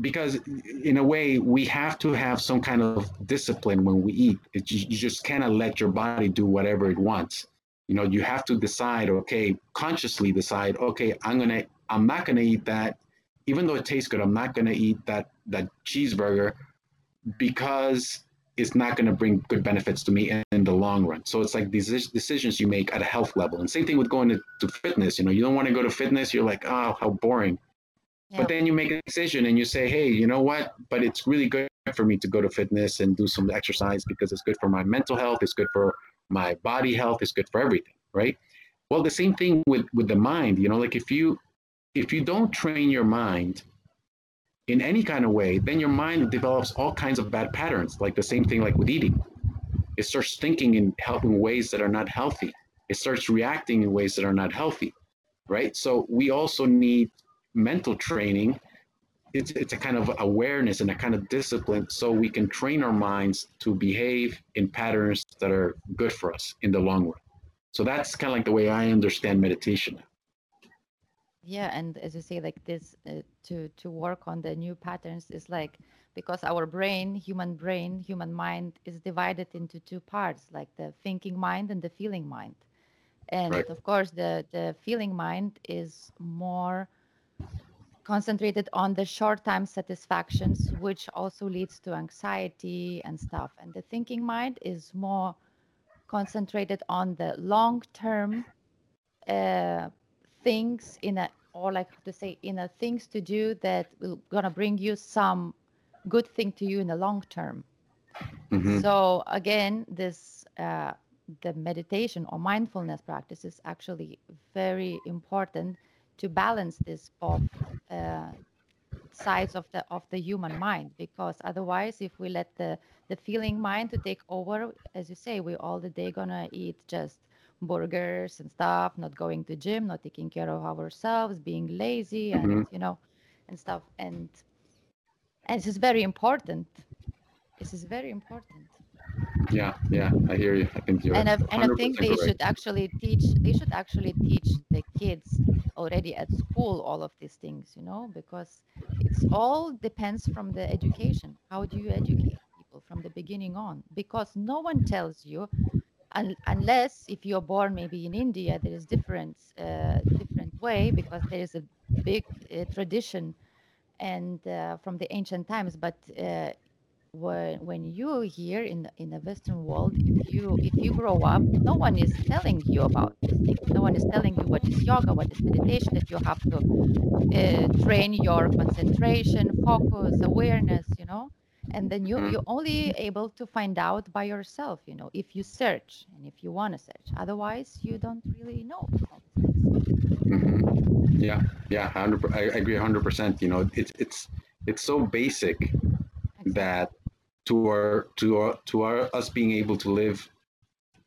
S2: because in a way we have to have some kind of discipline when we eat. It, you just cannot let your body do whatever it wants. You know, you have to decide. Okay, consciously decide. Okay, I'm gonna. I'm not gonna eat that, even though it tastes good. I'm not gonna eat that that cheeseburger because it's not going to bring good benefits to me in, in, the long run. So it's like these decisions you make at a health level. And same thing with going to, to fitness. You know, you don't want to go to fitness. You're like, oh, how boring. But then you make a decision and you say hey you know what? But it's really good for me to go to fitness and do some exercise because it's good for my mental health it's good for my body health it's good for everything right? Well the same thing with with the mind you know like if you if you don't train your mind in any kind of way then your mind develops all kinds of bad patterns like the same thing like with eating. It starts thinking in helping ways that are not healthy. It starts reacting in ways that are not healthy right? So we also need mental training it's, it's a kind of awareness and a kind of discipline so we can train our minds to behave in patterns that are good for us in the long run. So that's kind of like the way i understand meditation.
S1: Yeah and as you say like this uh, to to work on the new patterns is like because our brain human brain human mind is divided into two parts like the thinking mind and the feeling mind. And right. of course the the feeling mind is more concentrated on the short-time satisfactions, which also leads to anxiety and stuff. And the thinking mind is more concentrated on the long-term uh, things in a, or like to say, in a things to do that will gonna bring you some good thing to you in the long term. Mm-hmm. So again, this uh, the meditation or mindfulness practice is actually very important to balance this both uh, sides of the of the human mind because otherwise if we let the the feeling mind to take over as you say we all the day gonna eat just burgers and stuff not going to gym not taking care of ourselves being lazy and mm-hmm. you know and stuff. And and this is very important. This is very important
S2: yeah yeah i hear you i think you're
S1: and I, and I think they correct. should actually teach they should actually teach the kids already at school all of these things you know because it's all depends from the education how do you educate people from the beginning on because no one tells you un- unless if you're born maybe in india there is different uh, different way because there is a big uh, tradition and uh, from the ancient times but uh, when when you here in in the western world if you if you grow up no one is telling you about these things. No one is telling you what is yoga what is meditation that you have to uh, train your concentration focus awareness you know? And then you you're only able to find out by yourself you know if you search and if you want to search. Otherwise you don't really know
S2: mm-hmm. yeah yeah 100 i agree 100% you know it's it's it's so basic that to our to our to our us being able to live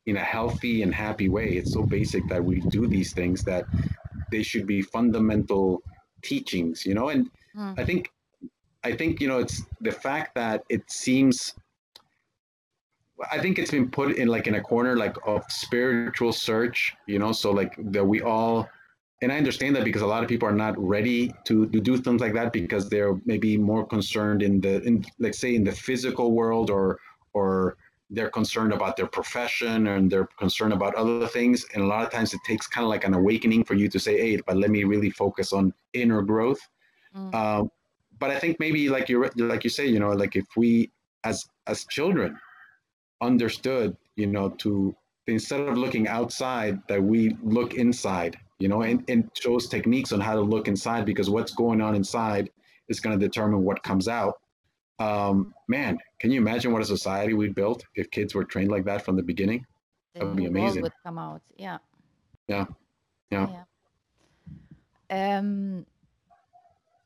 S2: in a healthy and happy way. It's so basic that we do these things that they should be fundamental teachings you know? And mm. i think i think you know it's the fact that it seems i think it's been put in like in a corner like of spiritual search you know? So like that we all and I understand that because a lot of people are not ready to, to do things like that because they're maybe more concerned in the in let's say in the physical world or or they're concerned about their profession and they're concerned about other things. And a lot of times it takes kind of like an awakening for you to say hey but let me really focus on inner growth. Mm. um, but i think maybe like you like you say you know like if we as as children understood you know to instead of looking outside that we look inside you know, and, and shows techniques on how to look inside because what's going on inside is going to determine what comes out. Um, man, can you imagine what a society we'd built if kids were trained like that from the beginning?
S1: that would be amazing. Would come out, yeah.
S2: Yeah, yeah.
S1: yeah. Um.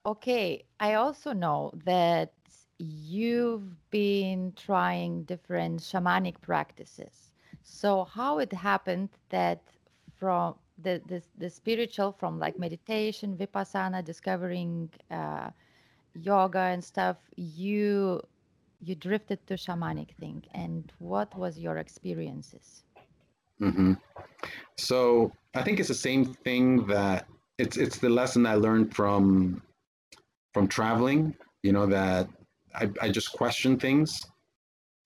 S1: Okay, I also know that you've been trying different shamanic practices. So how it happened that from the, the, the spiritual from like meditation, vipassana, discovering uh, yoga and stuff, you you drifted to shamanic thing. And what was your experiences?
S2: Mm-hmm. So I think it's the same thing that it's it's the lesson I learned from from traveling. You know that I, I just question things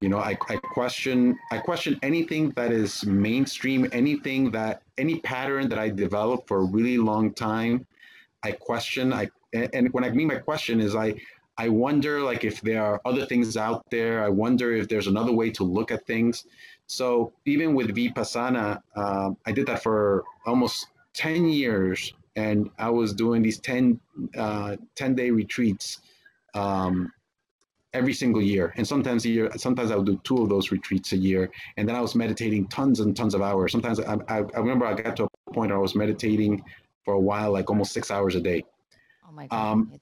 S2: you know, I, I question I question anything that is mainstream, anything that any pattern that I developed for a really long time. I question. I and when I mean my question is I I wonder like if there are other things out there. I wonder if there's another way to look at things. So even with Vipassana, uh, I did that for almost 10 years and I was doing these 10, uh, 10 day retreats um, every single year. And sometimes a year, sometimes I would do two of those retreats a year. And then I was meditating tons and tons of hours. Sometimes I, I, I remember I got to a point where I was meditating for a while, like almost six hours a day.
S1: Oh my God. Um,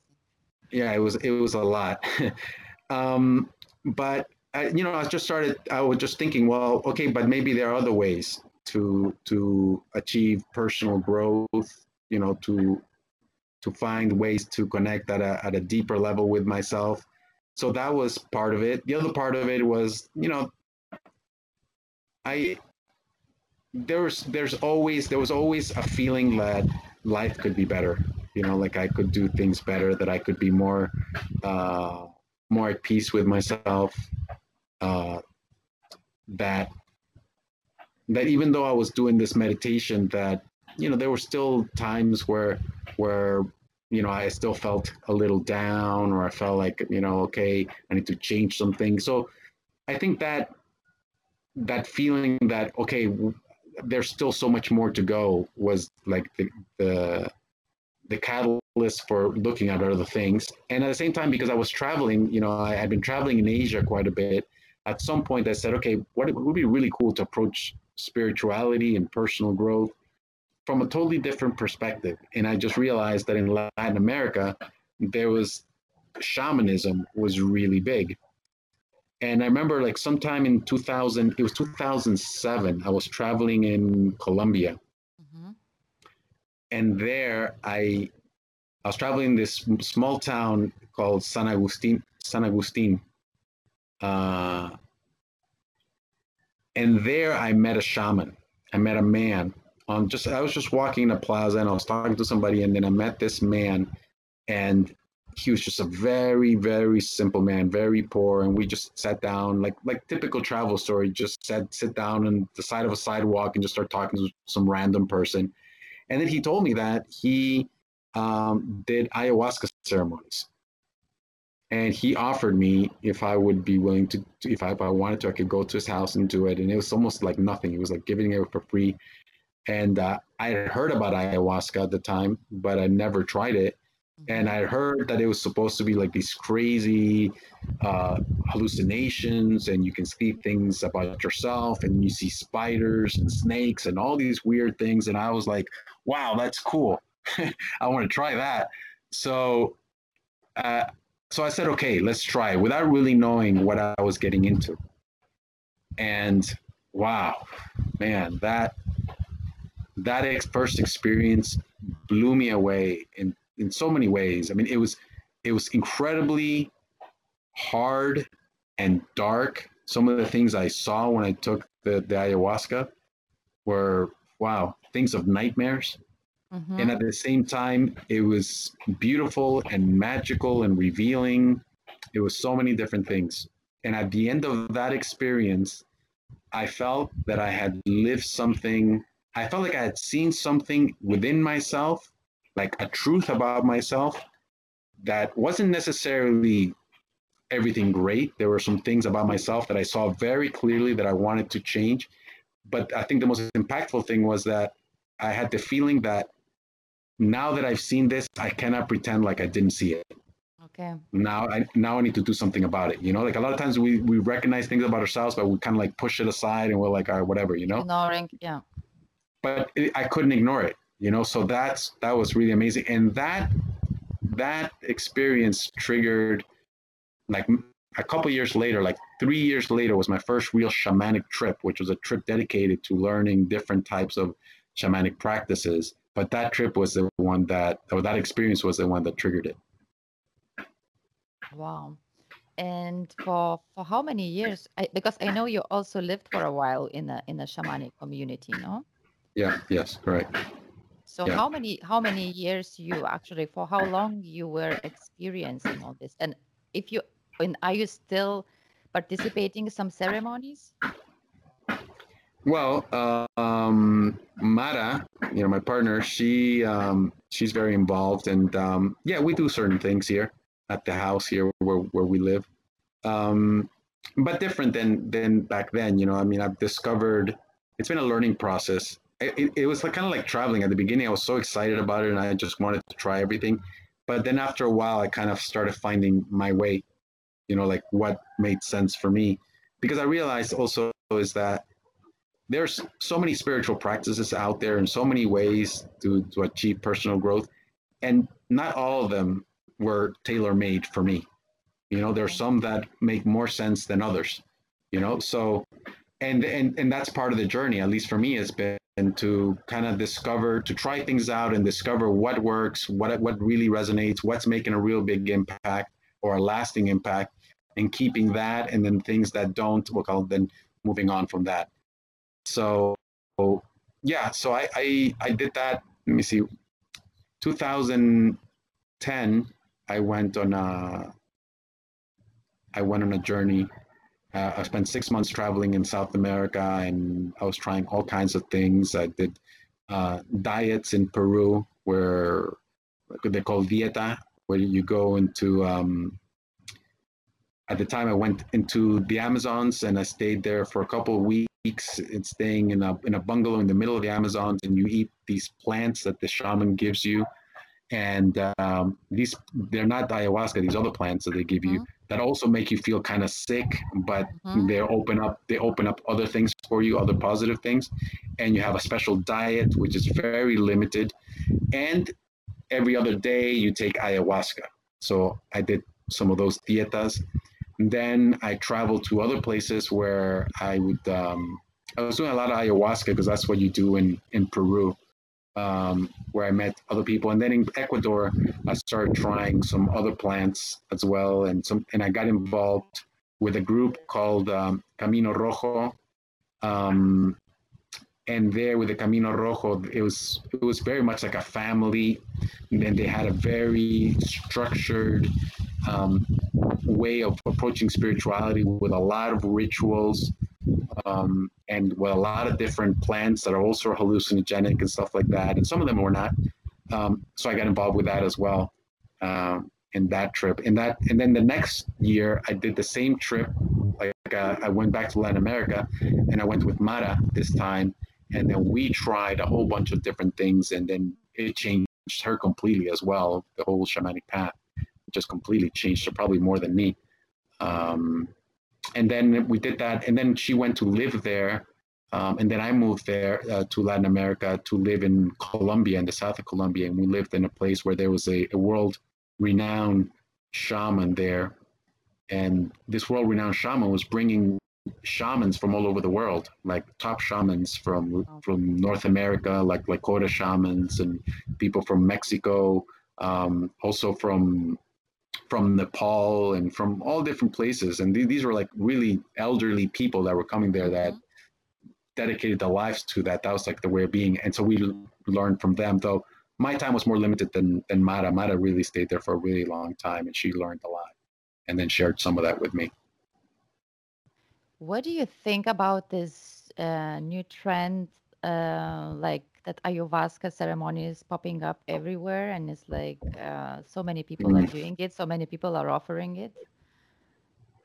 S2: yeah, it was, it was a lot. um, but I, you know, I just started, I was just thinking, well, okay, but maybe there are other ways to, to achieve personal growth you know to to find ways to connect at a, at a deeper level with myself so that was part of it. The other part of it was you know i there's there's always there was always a feeling that life could be better you know like i could do things better that i could be more uh more at peace with myself uh that that even though i was doing this meditation that you know, there were still times where where you know I still felt a little down, or I felt like you know, okay, I need to change something. So I think that that feeling that okay, there's still so much more to go was like the the the catalyst for looking at other things. And at the same time, because I was traveling, you know, I had been traveling in Asia quite a bit. At some point, I said, okay, what would be really cool to approach spirituality and personal growth from a totally different perspective. And I just realized that in Latin America, there was shamanism was really big. And I remember like sometime in 2000, it was 2007, I was traveling in Colombia. Mm-hmm. And there I, I was traveling in this small town called San Agustin, San Agustin. Uh, and there I met a shaman. I met a man um, just I was just walking in a plaza and I was talking to somebody, and then I met this man, and he was just a very very simple man, very poor, and we just sat down like like typical travel story. Just sat sit down on the side of a sidewalk and just start talking to some random person, and then he told me that he um, did ayahuasca ceremonies and he offered me if I would be willing to, if I, if I wanted to, I could go to his house and do it. And it was almost like nothing. he was like giving it for free. And uh, I had heard about ayahuasca at the time, but I never tried it. And I heard that it was supposed to be like these crazy uh, hallucinations, and you can see things about yourself, and you see spiders and snakes and all these weird things. And I was like, wow, that's cool. I want to try that. So, uh, so I said, okay, let's try it without really knowing what I was getting into. And wow, man, that that ex- first experience blew me away in in so many ways. I mean, it was it was incredibly hard and dark. Some of the things I saw when I took the, the ayahuasca were wow, things of nightmares. Mm-hmm. And at the same time, it was beautiful and magical and revealing. It was so many different things. And at the end of that experience, I felt that I had lived something I felt like I had seen something within myself, like a truth about myself that wasn't necessarily everything great. There were some things about myself that I saw very clearly that I wanted to change. But I think the most impactful thing was that I had the feeling that now that I've seen this, I cannot pretend like I didn't see it.
S1: Okay.
S2: Now I now I need to do something about it. You know, like a lot of times we we recognize things about ourselves, but we kind of like push it aside and we're like, all right, whatever, you know.
S1: Ignoring, yeah
S2: but it, I couldn't ignore it, you know. So that's that was really amazing, and that that experience triggered like a couple years later, like three years later, was my first real shamanic trip, which was a trip dedicated to learning different types of shamanic practices. But that trip was the one that, or that experience was the one that triggered it.
S1: Wow. And for for how many years? I, because I know you also lived for a while in a in a shamanic community, no?
S2: Yeah. Yes. Correct.
S1: So Yeah. how many how many years you actually for how long you were experiencing all this? And if you and are you still participating in some ceremonies?
S2: Well, uh, um, Mara, you know, my partner, she um, she's very involved, and um, yeah, we do certain things here at the house here where where we live, um, but different than than back then. You know, I mean, I've discovered it's been a learning process it, it was like, kind of like traveling. At the beginning, I was so excited about it, and I just wanted to try everything. But then after a while, I kind of started finding my way. You know, like what made sense for me, because I realized also is that there's so many spiritual practices out there and so many ways to, to achieve personal growth and not all of them were tailor made for me you know there's some that make more sense than others you know so and and and that's part of the journey at least for me has been to kind of discover to try things out and discover what works what what really resonates what's making a real big impact or a lasting impact and keeping that and then things that don't we'll call then moving on from that so yeah, so I, I, I did that. Let me see, 2010. I went on a I went on a journey. Uh, I spent six months traveling in South America, and I was trying all kinds of things. I did uh, diets in Peru, where they call dieta, where you go into. Um, at the time, I went into the Amazons, and I stayed there for a couple of weeks and staying in a in a bungalow in the middle of the Amazons, and you eat these plants that the shaman gives you, and um, these they're not ayahuasca; these other plants that they give you mm-hmm. that also make you feel kind of sick, but mm-hmm. they open up they open up other things for you, other positive things, and you have a special diet which is very limited, and every other day you take ayahuasca. So I did some of those dietas and then I traveled to other places where I would. Um, I was doing a lot of ayahuasca because that's what you do in in Peru, um, where I met other people, and then in Ecuador, I started trying some other plants as well, and some, and I got involved with a group called um, Camino Rojo. Um, and there with the Camino Rojo, it was it was very much like a family. And then they had a very structured um, way of approaching spirituality with a lot of rituals um, and with a lot of different plants that are also hallucinogenic and stuff like that. And some of them were not. Um, so I got involved with that as well um, in that trip. And that, and then the next year I did the same trip. Like uh, I went back to Latin America, and I went with Mara this time, and then we tried a whole bunch of different things, and then it changed her completely as well. The whole shamanic path just completely changed her, probably more than me. Um, and then we did that, and then she went to live there, um, and then I moved there uh, to Latin America to live in Colombia, in the south of Colombia, and we lived in a place where there was a, a world-renowned shaman there, and this world-renowned shaman was bringing shamans from all over the world, like top shamans from from North America, like Lakota shamans, and people from Mexico, um, also from from Nepal and from all different places. And th- these were like really elderly people that were coming there that mm-hmm. dedicated their lives to that. That was like the way of being. And so we l- learned from them, though my time was more limited than, than Mara. Mara really stayed there for a really long time and she learned a lot and then shared some of that with me.
S1: What do you think about this uh, new trend, uh, like that ayahuasca ceremony is popping up everywhere and it's like uh, so many people are mm-hmm. doing it so many people are offering it.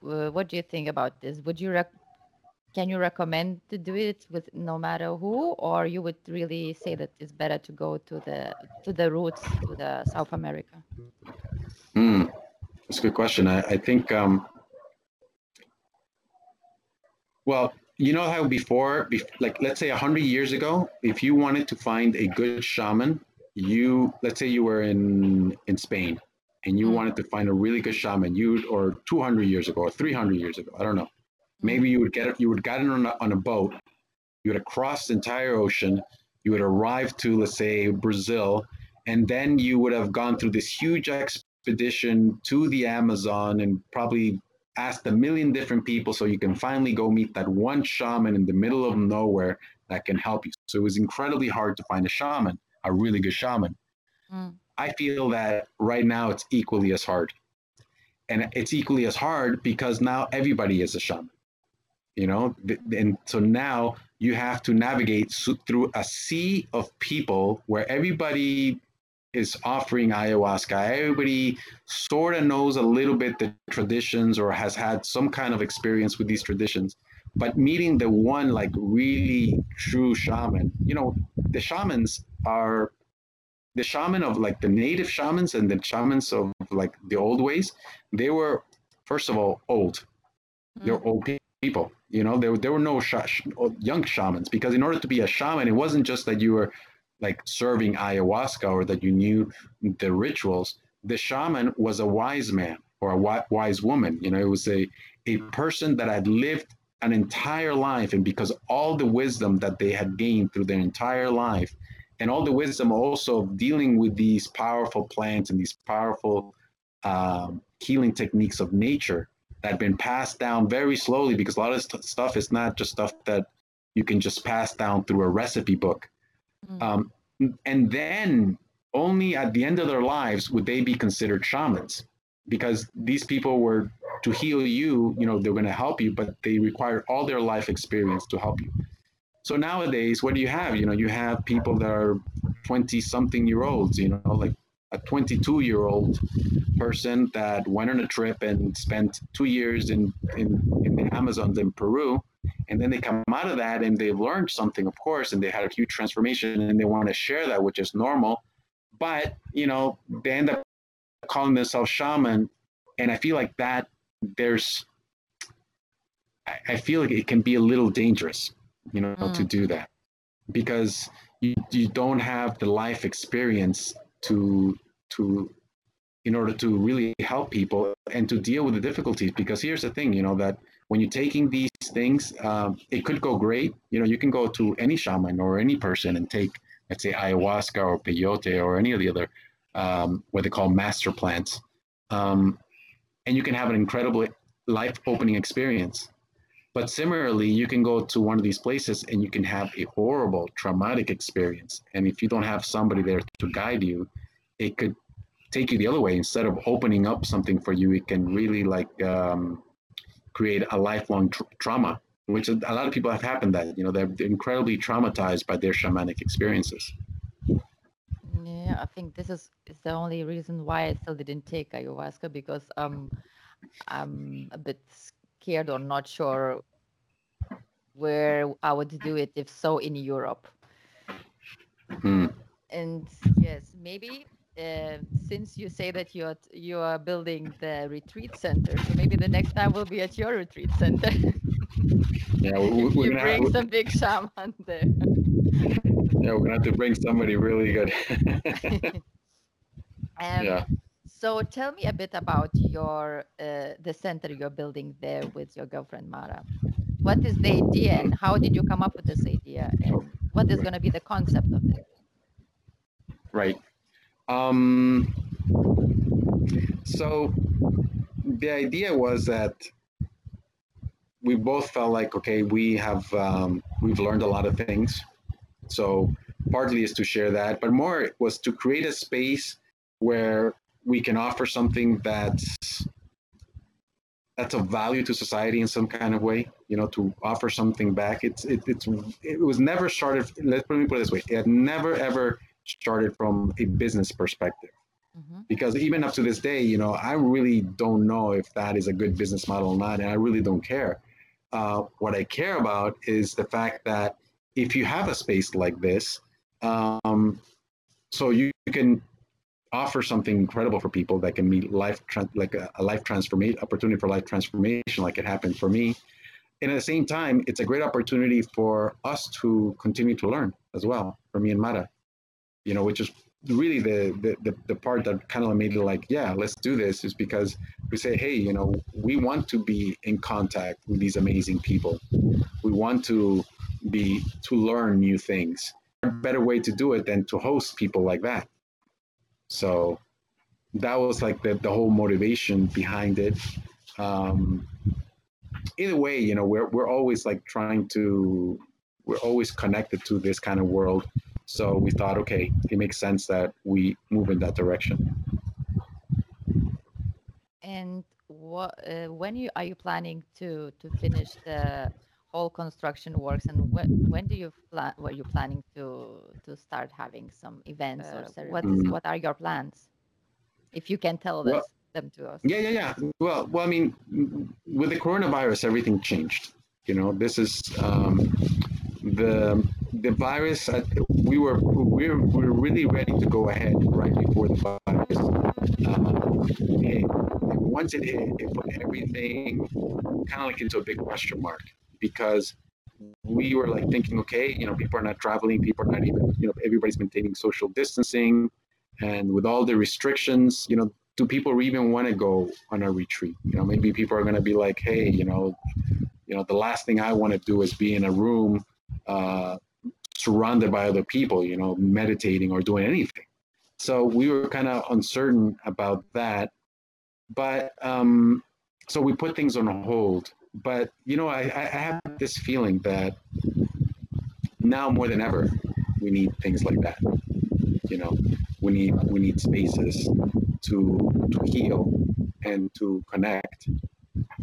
S1: Uh, what do you think about this? Would you rec- can you recommend to do it with no matter who or you would really say that it's better to go to the to the roots to the south america?
S2: Mm, that's a good question. I, I think um, well you know how before, like let's say 100 years ago, if you wanted to find a good shaman, you, let's say you were in, in Spain and you mm-hmm. wanted to find a really good shaman, you, or 200 years ago or 300 years ago, I don't know. Maybe you would get it, you would get it on a, on a boat, you would have crossed the entire ocean, you would arrive to, let's say, Brazil, and then you would have gone through this huge expedition to the Amazon and probably asked a million different people so you can finally go meet that one shaman in the middle of nowhere that can help you. So it was incredibly hard to find a shaman, a really good shaman. Mm. I feel that right now it's equally as hard. And it's equally as hard because now everybody is a shaman. You know, and so now you have to navigate through a sea of people where everybody is offering ayahuasca. Everybody sort of knows a little bit the traditions or has had some kind of experience with these traditions. but meeting the one like really true shaman, you know, the shamans are the shaman of like the native shamans and the shamans of like the old ways, they were first of all old. They're mm. old people. You know, there, there were no sh- young shamans because in order to be a shaman, it wasn't just that you were like serving ayahuasca or that you knew the rituals. The shaman was a wise man or a wise woman. You know, it was a, a person that had lived an entire life. And because all the wisdom that they had gained through their entire life, and all the wisdom also of dealing with these powerful plants and these powerful um, healing techniques of nature that have been passed down very slowly because a lot of st- stuff is not just stuff that you can just pass down through a recipe book. Mm-hmm. Um, and then only at the end of their lives would they be considered shamans because these people were to heal you, you know, they're going to help you, but they require all their life experience to help you. So nowadays, what do you have? You know, you have people that are 20 something year olds, you know, like a 22 year old person that went on a trip and spent two years in, in, in the Amazons in Peru. And then they come out of that and they've learned something, of course, and they had a huge transformation and they want to share that, which is normal. But, you know, they end up calling themselves shaman. And I feel like that there's I, feel like it can be a little dangerous, you know, mm. to do that because you, you don't have the life experience to to in order to really help people and to deal with the difficulties because here's the thing you know that when you're taking these things um, it could go great you know you can go to any shaman or any person and take let's say ayahuasca or peyote or any of the other um, what they call master plants um, and you can have an incredible life opening experience. But similarly, you can go to one of these places and you can have a horrible, traumatic experience. And if you don't have somebody there to guide you, it could take you the other way. Instead of opening up something for you, it can really like um, create a lifelong tr- trauma, which a lot of people have happened that, you know, they're incredibly traumatized by their shamanic experiences.
S1: Yeah, I think this is is the only reason why I still didn't take ayahuasca because um I'm a bit scared or not sure where I would do it if so in Europe. Hmm. And yes, maybe uh, since you say that you're you are building the retreat center, so maybe the next time we'll be at your retreat center.
S2: yeah, we,
S1: we, you bring have, some big shaman there.
S2: Yeah, we're gonna have to bring somebody really good.
S1: um, yeah. So tell me a bit about your uh, the center you're building there with your girlfriend Mara. What is the idea, and how did you come up with this idea, and what is going to be the concept of it?
S2: Right. Um, so the idea was that we both felt like okay, we have um, we've learned a lot of things so partly is to share that, but more was to create a space where we can offer something that's that's of value to society in some kind of way. You know, to offer something back. It's it, it's it was never started. Let's put it this way: it had never ever started from a business perspective. Mm-hmm. Because even up to this day, you know, I really don't know if that is a good business model or not, and I really don't care. Uh, what I care about is the fact that if you have a space like this, um, so you, you, can offer something incredible for people that can meet life like a, a life transformation opportunity for life transformation, like it happened for me. And at the same time, it's a great opportunity for us to continue to learn as well, for me and Mara, you know, which is really the, the, the, the part that kind of made it like, yeah, let's do this is because we say, hey, you know, we want to be in contact with these amazing people. We want to be to learn new things. A better way to do it than to host people like that. So that was like the, the whole motivation behind it. Um, either way, you know, we're, we're always like trying to, we're always connected to this kind of world. So we thought, okay, it makes sense that we move in that direction.
S1: And what, uh, when you are you planning to to finish the whole construction works? And when, when do you plan were you planning to to start having some events uh, or what is, mm. what are your plans? If you can tell well, them to us.
S2: yeah yeah yeah. Well well i mean with the coronavirus everything changed. You know, this is um, the the virus. We were we were, we were really ready to go ahead right before the virus uh, hit. once it hit, it put everything kind of like into a big question mark because we were like thinking, okay, you know, people are not traveling, people are not even, you know, everybody's maintaining social distancing, and with all the restrictions, you know, do people even want to go on a retreat? You know, maybe people are going to be like, hey, you know, you know, the last thing I want to do is be in a room uh, surrounded by other people, you know, meditating or doing anything. So we were kind of uncertain about that, but um, so we put things on hold. But you know, I, I have this feeling that now more than ever, we need things like that. You know, we need we need spaces to to heal and to connect.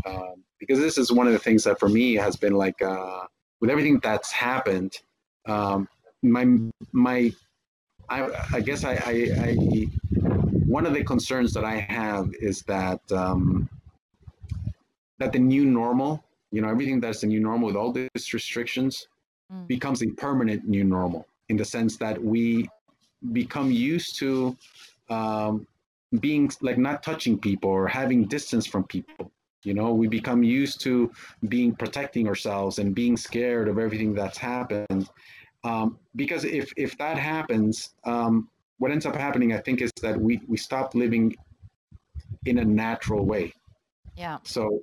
S2: Um, because this is one of the things that for me has been like uh, with everything that's happened. Um, my my I, I guess I, I, I, one of the concerns that I have is that um, that the new normal, you know, everything that's the new normal with all these restrictions, mm. becomes a permanent new normal in the sense that we become used to um, being like not touching people or having distance from people you know we become used to being protecting ourselves and being scared of everything that's happened. Um, because if if that happens um, what ends up happening i think is that we we stop living in a natural way.
S1: Yeah.
S2: So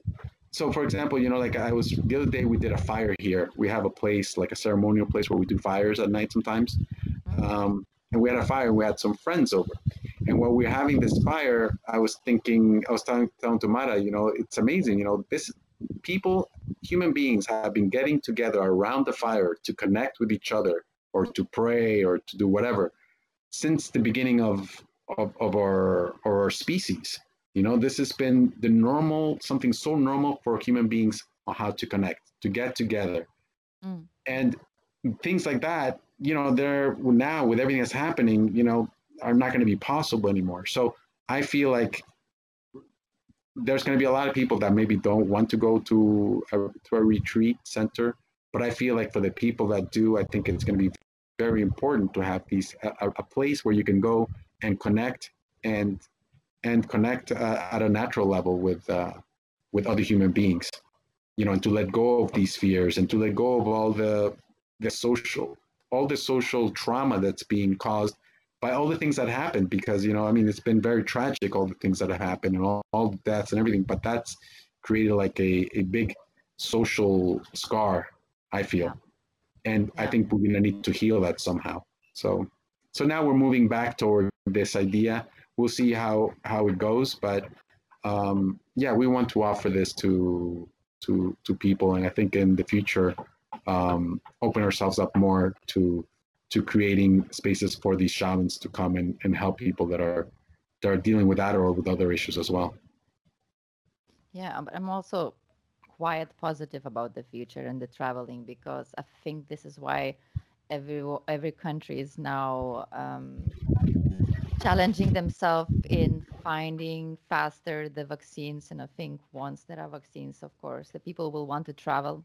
S2: so for example you know like i was the other day we did a fire here. We have a place like a ceremonial place where we do fires at night sometimes. Mm-hmm. um, and we had a fire we had some friends over and while we are having this fire, I was thinking, I was telling, telling to Mara, you know, it's amazing. You know, this people, human beings have been getting together around the fire to connect with each other or to pray or to do whatever since the beginning of, of, of our, our species. You know, this has been the normal, something so normal for human beings on how to connect, to get together. Mm. And things like that, you know, they're now with everything that's happening, you know, are not going to be possible anymore. So I feel like there's going to be a lot of people that maybe don't want to go to a, to a retreat center, but I feel like for the people that do, I think it's going to be very important to have these a, a place where you can go and connect and and connect uh, at a natural level with uh, with other human beings, you know, and to let go of these fears and to let go of all the the social all the social trauma that's being caused by all the things that happened because you know i mean it's been very tragic all the things that have happened and all, all the deaths and everything but that's created like a, a big social scar i feel. And i think we're going to need to heal that somehow. So so now we're moving back toward this idea. We'll see how how it goes but um, yeah we want to offer this to to to people. And i think in the future um, open ourselves up more to to creating spaces for these shamans to come and, and help people that are that are dealing with that or with other issues as well.
S1: Yeah, but I'm also quite positive about the future and the traveling because I think this is why every every country is now um, challenging themselves in finding faster the vaccines. And I think once there are vaccines, of course, the people will want to travel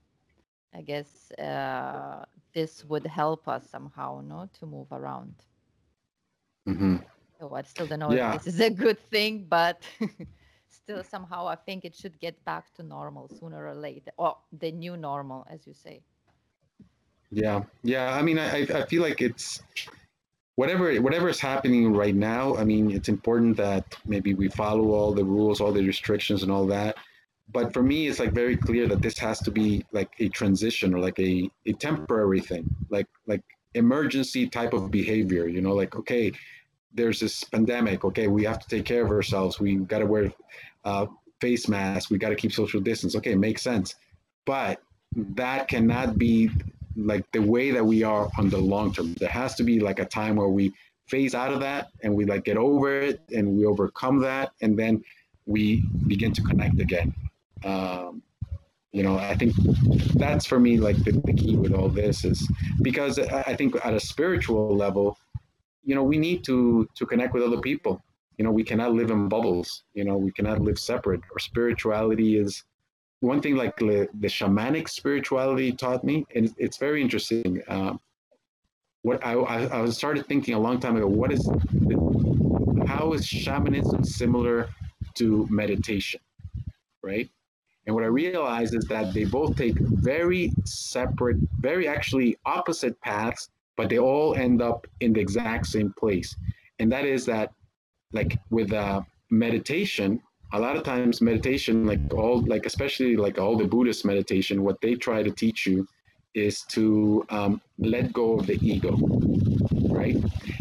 S1: I guess uh, this would help us somehow, no, to move around.
S2: Mm-hmm.
S1: So I still don't know yeah. if this is a good thing, but still somehow I think it should get back to normal sooner or later, or the new normal, as you say.
S2: Yeah, yeah. I mean, I I feel like it's whatever whatever is happening right now. I mean, it's important that maybe we follow all the rules, all the restrictions, and all that but for me it's like very clear that this has to be like a transition or like a, a temporary thing like like emergency type of behavior you know like okay there's this pandemic okay we have to take care of ourselves we got to wear uh, face masks we got to keep social distance okay makes sense. But that cannot be like the way that we are on the long term. There has to be like a time where we phase out of that and we like get over it and we overcome that and then we begin to connect again um, you know i think that's for me like the, the key with all this is because i think at a spiritual level you know we need to to connect with other people you know we cannot live in bubbles you know we cannot live separate our spirituality is one thing like the, the shamanic spirituality taught me, and it's very interesting. Um, what I, I, started thinking a long time ago, what is, how is shamanism similar to meditation, right? And what I realized is that they both take very separate, very actually opposite paths, but they all end up in the exact same place. And that is that, like with uh, meditation, a lot of times meditation, like all, like especially like all the Buddhist meditation, what they try to teach you is to um, let go of the ego, right?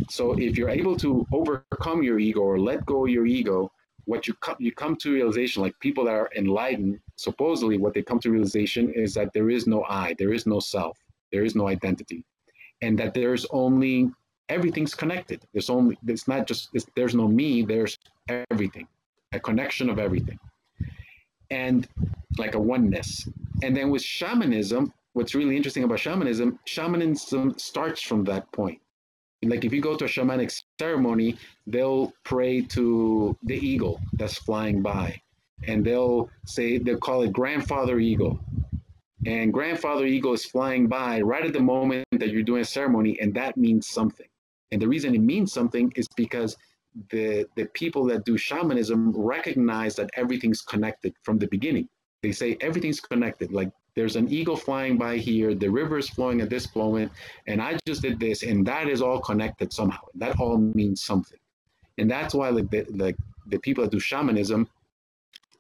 S2: So if you're able to overcome your ego or let go of your ego, what you come you come to realization, like people that are enlightened, supposedly what they come to realization is that there is no I, there is no self, there is no identity, and that there's only everything's connected. There's only it's not just it's, there's no me, there's everything, a connection of everything, and like a oneness. And then with shamanism, what's really interesting about shamanism, shamanism starts from that point. Like if you go to a shamanic ceremony, they'll pray to the eagle that's flying by. And they'll say, they'll call it grandfather eagle. And grandfather eagle is flying by right at the moment that you're doing a ceremony, and that means something. And the reason it means something is because the, the people that do shamanism recognize that everything's connected from the beginning. They say everything's connected. Like there's an eagle flying by here, the river is flowing at this moment, and I just did this, and that is all connected somehow. That all means something. And that's why like the, like the people that do shamanism,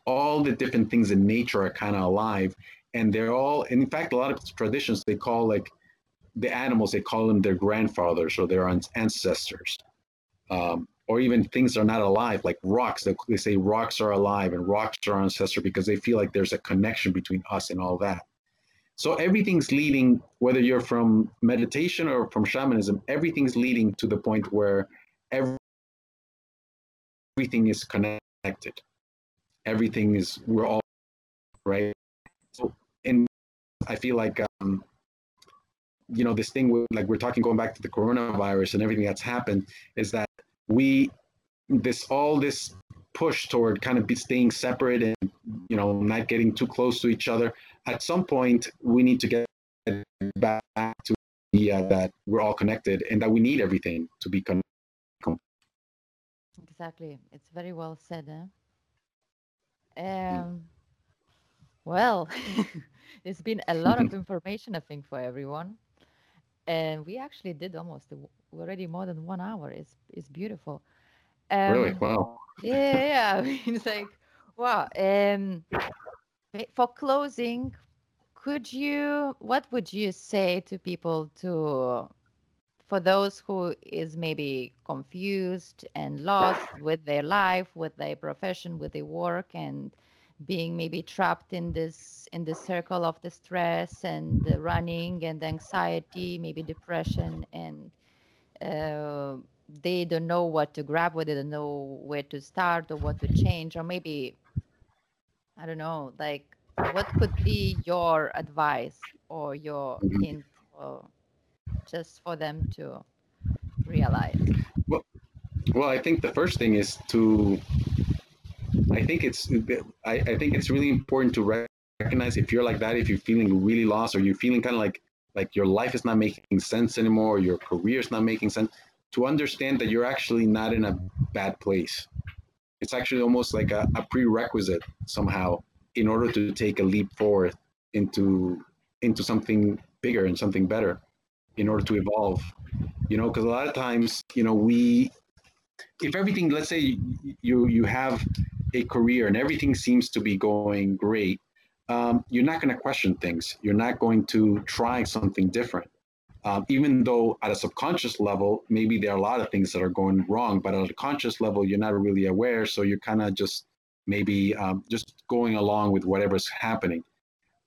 S2: all the different things in nature are kind of alive. And they're all, in fact, a lot of traditions, they call like the animals, they call them their grandfathers or their ancestors. Um, or even things that are not alive, like rocks. They, they say rocks are alive and rocks are ancestor because they feel like there's a connection between us and all that. So everything's leading, whether you're from meditation or from shamanism, everything's leading to the point where every, everything is connected. Everything is, we're all, right? So, and I feel like, um, you know, this thing, with, like we're talking, going back to the coronavirus and everything that's happened, is that we this all this push toward kind of be staying separate and you know not getting too close to each other at some point we need to get back to the uh, that we're all connected and that we need everything to be connected
S1: exactly it's very well said eh? Um, well it's been a lot of information i think for everyone and we actually did almost already more than one hour. It's it's beautiful.
S2: Um, really? Wow.
S1: Yeah, yeah. it's like wow. Um, for closing, could you? What would you say to people to? For those who is maybe confused and lost with their life, with their profession, with their work, and being maybe trapped in this in the circle of the stress and the running and the anxiety maybe depression and uh, they don't know what to grab with they don't know where to start or what to change or maybe i don't know like what could be your advice or your mm-hmm. hint or just for them to realize
S2: well, well i think the first thing is to I think it's I, I think it's really important to recognize if you're like that, if you're feeling really lost or you're feeling kind of like like your life is not making sense anymore, or your career is not making sense, to understand that you're actually not in a bad place. It's actually almost like a, a prerequisite somehow in order to take a leap forward into into something bigger and something better in order to evolve you know because a lot of times you know we if everything let's say you you have a career and everything seems to be going great, um, you're not going to question things. You're not going to try something different. Um, even though at a subconscious level, maybe there are a lot of things that are going wrong, but at a conscious level, you're not really aware. So you're kind of just maybe um, just going along with whatever's happening.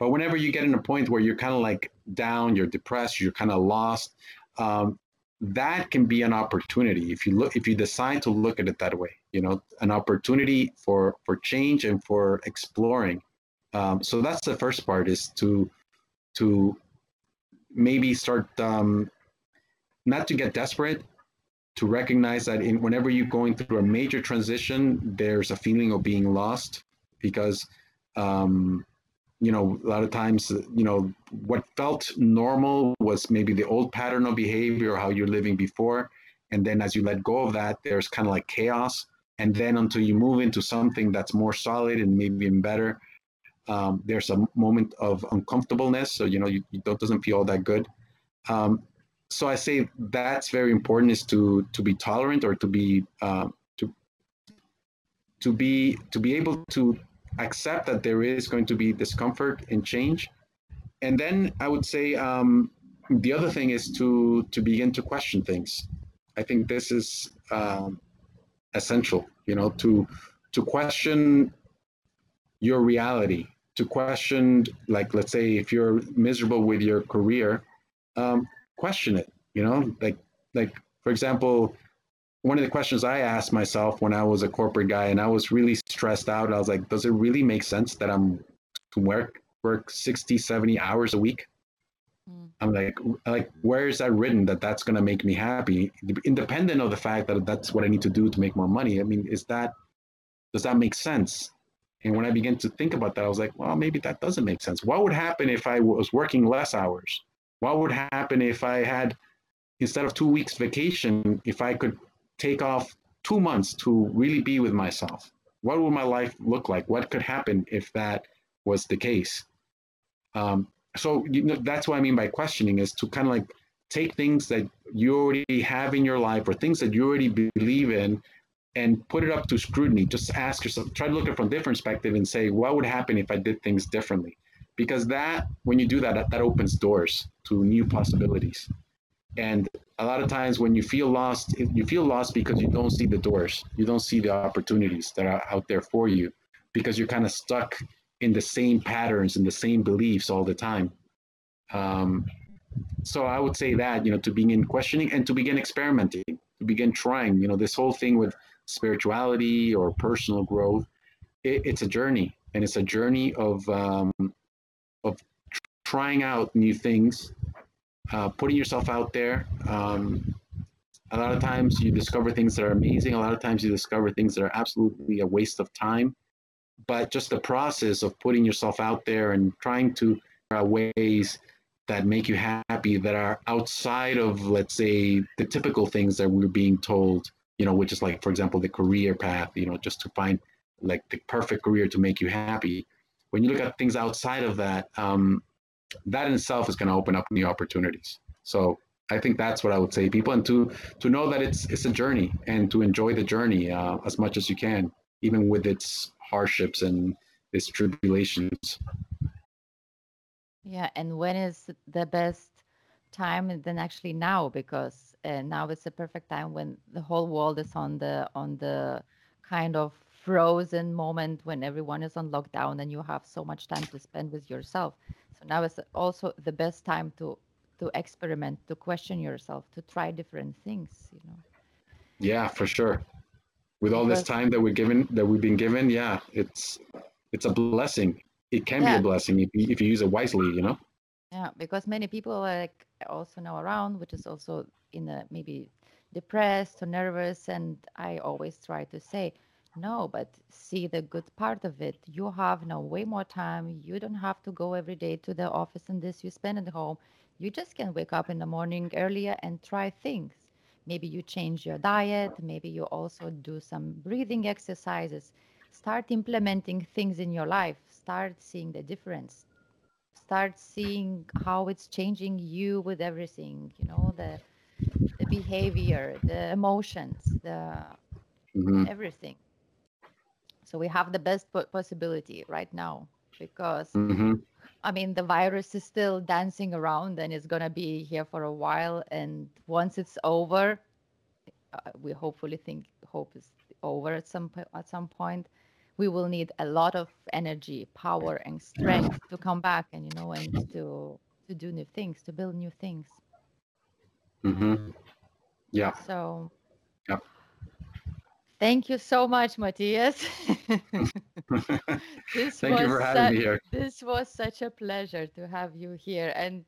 S2: But whenever you get in a point where you're kind of like down, you're depressed, you're kind of lost, um, that can be an opportunity. If you look if you decide to look at it that way you know an opportunity for for change and for exploring. Um, so that's the first part is to to maybe start um, not to get desperate to recognize that in whenever you're going through a major transition there's a feeling of being lost because um, you know, a lot of times, you know, what felt normal was maybe the old pattern of behavior how you're living before. And then as you let go of that, there's kind of like chaos. And then until you move into something that's more solid and maybe even better, um, there's a moment of uncomfortableness. So, you know, you, you doesn't feel all that good. Um, so I say that's very important is to, to be tolerant or to be, uh, to, to be, to be able to accept that there is going to be discomfort and change. And then I would say um, the other thing is to to begin to question things. I think this is um, essential. You know, to to question your reality, to question like let's say if you're miserable with your career, um, question it. You know, like like for example, one of the questions I asked myself when I was a corporate guy and I was really stressed out, I was like, does it really make sense that I'm to work work 60, 70 hours a week? Mm. I'm like, like, where is that written that that's going to make me happy, independent of the fact that that's what I need to do to make more money? I mean, is that, does that make sense? And when I began to think about that, I was like, well, maybe that doesn't make sense. What would happen if I was working less hours? What would happen if I had, instead of two weeks vacation, if I could take off two months to really be with myself? What would my life look like? What could happen if that was the case? Um, so you know, that's what I mean by questioning is to kind of like take things that you already have in your life or things that you already believe in and put it up to scrutiny. Just ask yourself, try to look at it from a different perspective and say, what would happen if I did things differently? Because that, when you do that, that, that opens doors to new possibilities. And a lot of times when you feel lost, you feel lost because you don't see the doors, you don't see the opportunities that are out there for you because you're kind of stuck in the same patterns and the same beliefs all the time. Um, so I would say that, you know, to begin questioning and to begin experimenting, to begin trying, you know, this whole thing with spirituality or personal growth, it, it's a journey and it's a journey of, um, of trying out new things uh, putting yourself out there. Um, a lot of times you discover things that are amazing. A lot of times you discover things that are absolutely a waste of time. But just the process of putting yourself out there and trying to uh, ways that make you happy that are outside of, let's say, the typical things that we're being told, you know, which is like, for example, the career path, you know, just to find like the perfect career to make you happy. When you look at things outside of that, um, that in itself is going to open up new opportunities. So I think that's what I would say, people, and to to know that it's it's a journey and to enjoy the journey uh, as much as you can, even with its hardships and its tribulations.
S1: Yeah, and when is the best time? Then actually now, because uh, now it's the perfect time when the whole world is on the on the kind of frozen moment when everyone is on lockdown and you have so much time to spend with yourself. So now is also the best time to to experiment, to question yourself, to try different things. You know.
S2: Yeah, for sure. With all this time that we're given, that we've been given, yeah, it's it's a blessing. It can yeah. be a blessing if you, if you use it wisely. You know.
S1: Yeah, because many people like also now around, which is also in a maybe depressed or nervous, and I always try to say, no, but see the good part of it. You have now way more time. You don't have to go every day to the office and this you spend at home. You just can wake up in the morning earlier and try things. Maybe you change your diet. Maybe you also do some breathing exercises. Start implementing things in your life. Start seeing the difference. Start seeing how it's changing you with everything, you know, the the behavior, the emotions, the mm-hmm. everything. So we have the best possibility right now because mm-hmm. I mean the virus is still dancing around and it's gonna be here for a while. And once it's over, uh, we hopefully think hope is over at some at some point. We will need a lot of energy, power, and strength to come back and you know and to to do new things, to build new things.
S2: Mm-hmm. Yeah.
S1: So. Yeah. Thank you so much, Matthias.
S2: this Thank you for having me here.
S1: This was such a pleasure to have you here. And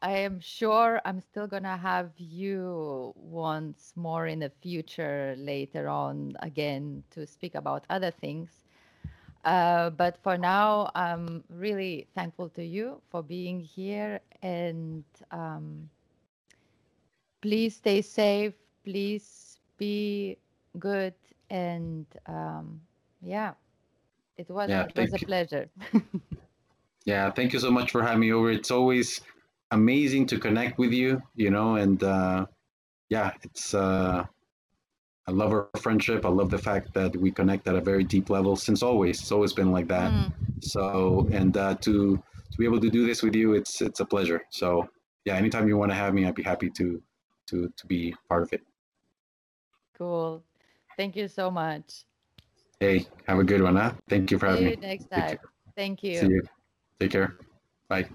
S1: I am sure I'm still going to have you once more in the future later on again to speak about other things. Uh, but for now, I'm really thankful to you for being here and um, please stay safe. Please be good. And um, yeah, it was,
S2: Yeah,
S1: it was a
S2: you.
S1: pleasure.
S2: Yeah, thank you so much for having me over. It's always amazing to connect with you, you know, and uh, yeah, it's uh, I love our friendship. I love the fact that we connect at a very deep level since always. It's always been like that.
S1: Mm,
S2: So, and uh, to to be able to do this with you, it's it's a pleasure. So, yeah, anytime you want to have me, I'd be happy to to to be part of it.
S1: cool. Thank you so much.
S2: Hey, have a good one, huh? Thank you for having me.
S1: See you
S2: me.
S1: next time. Thank you.
S2: See you. Take care. Bye.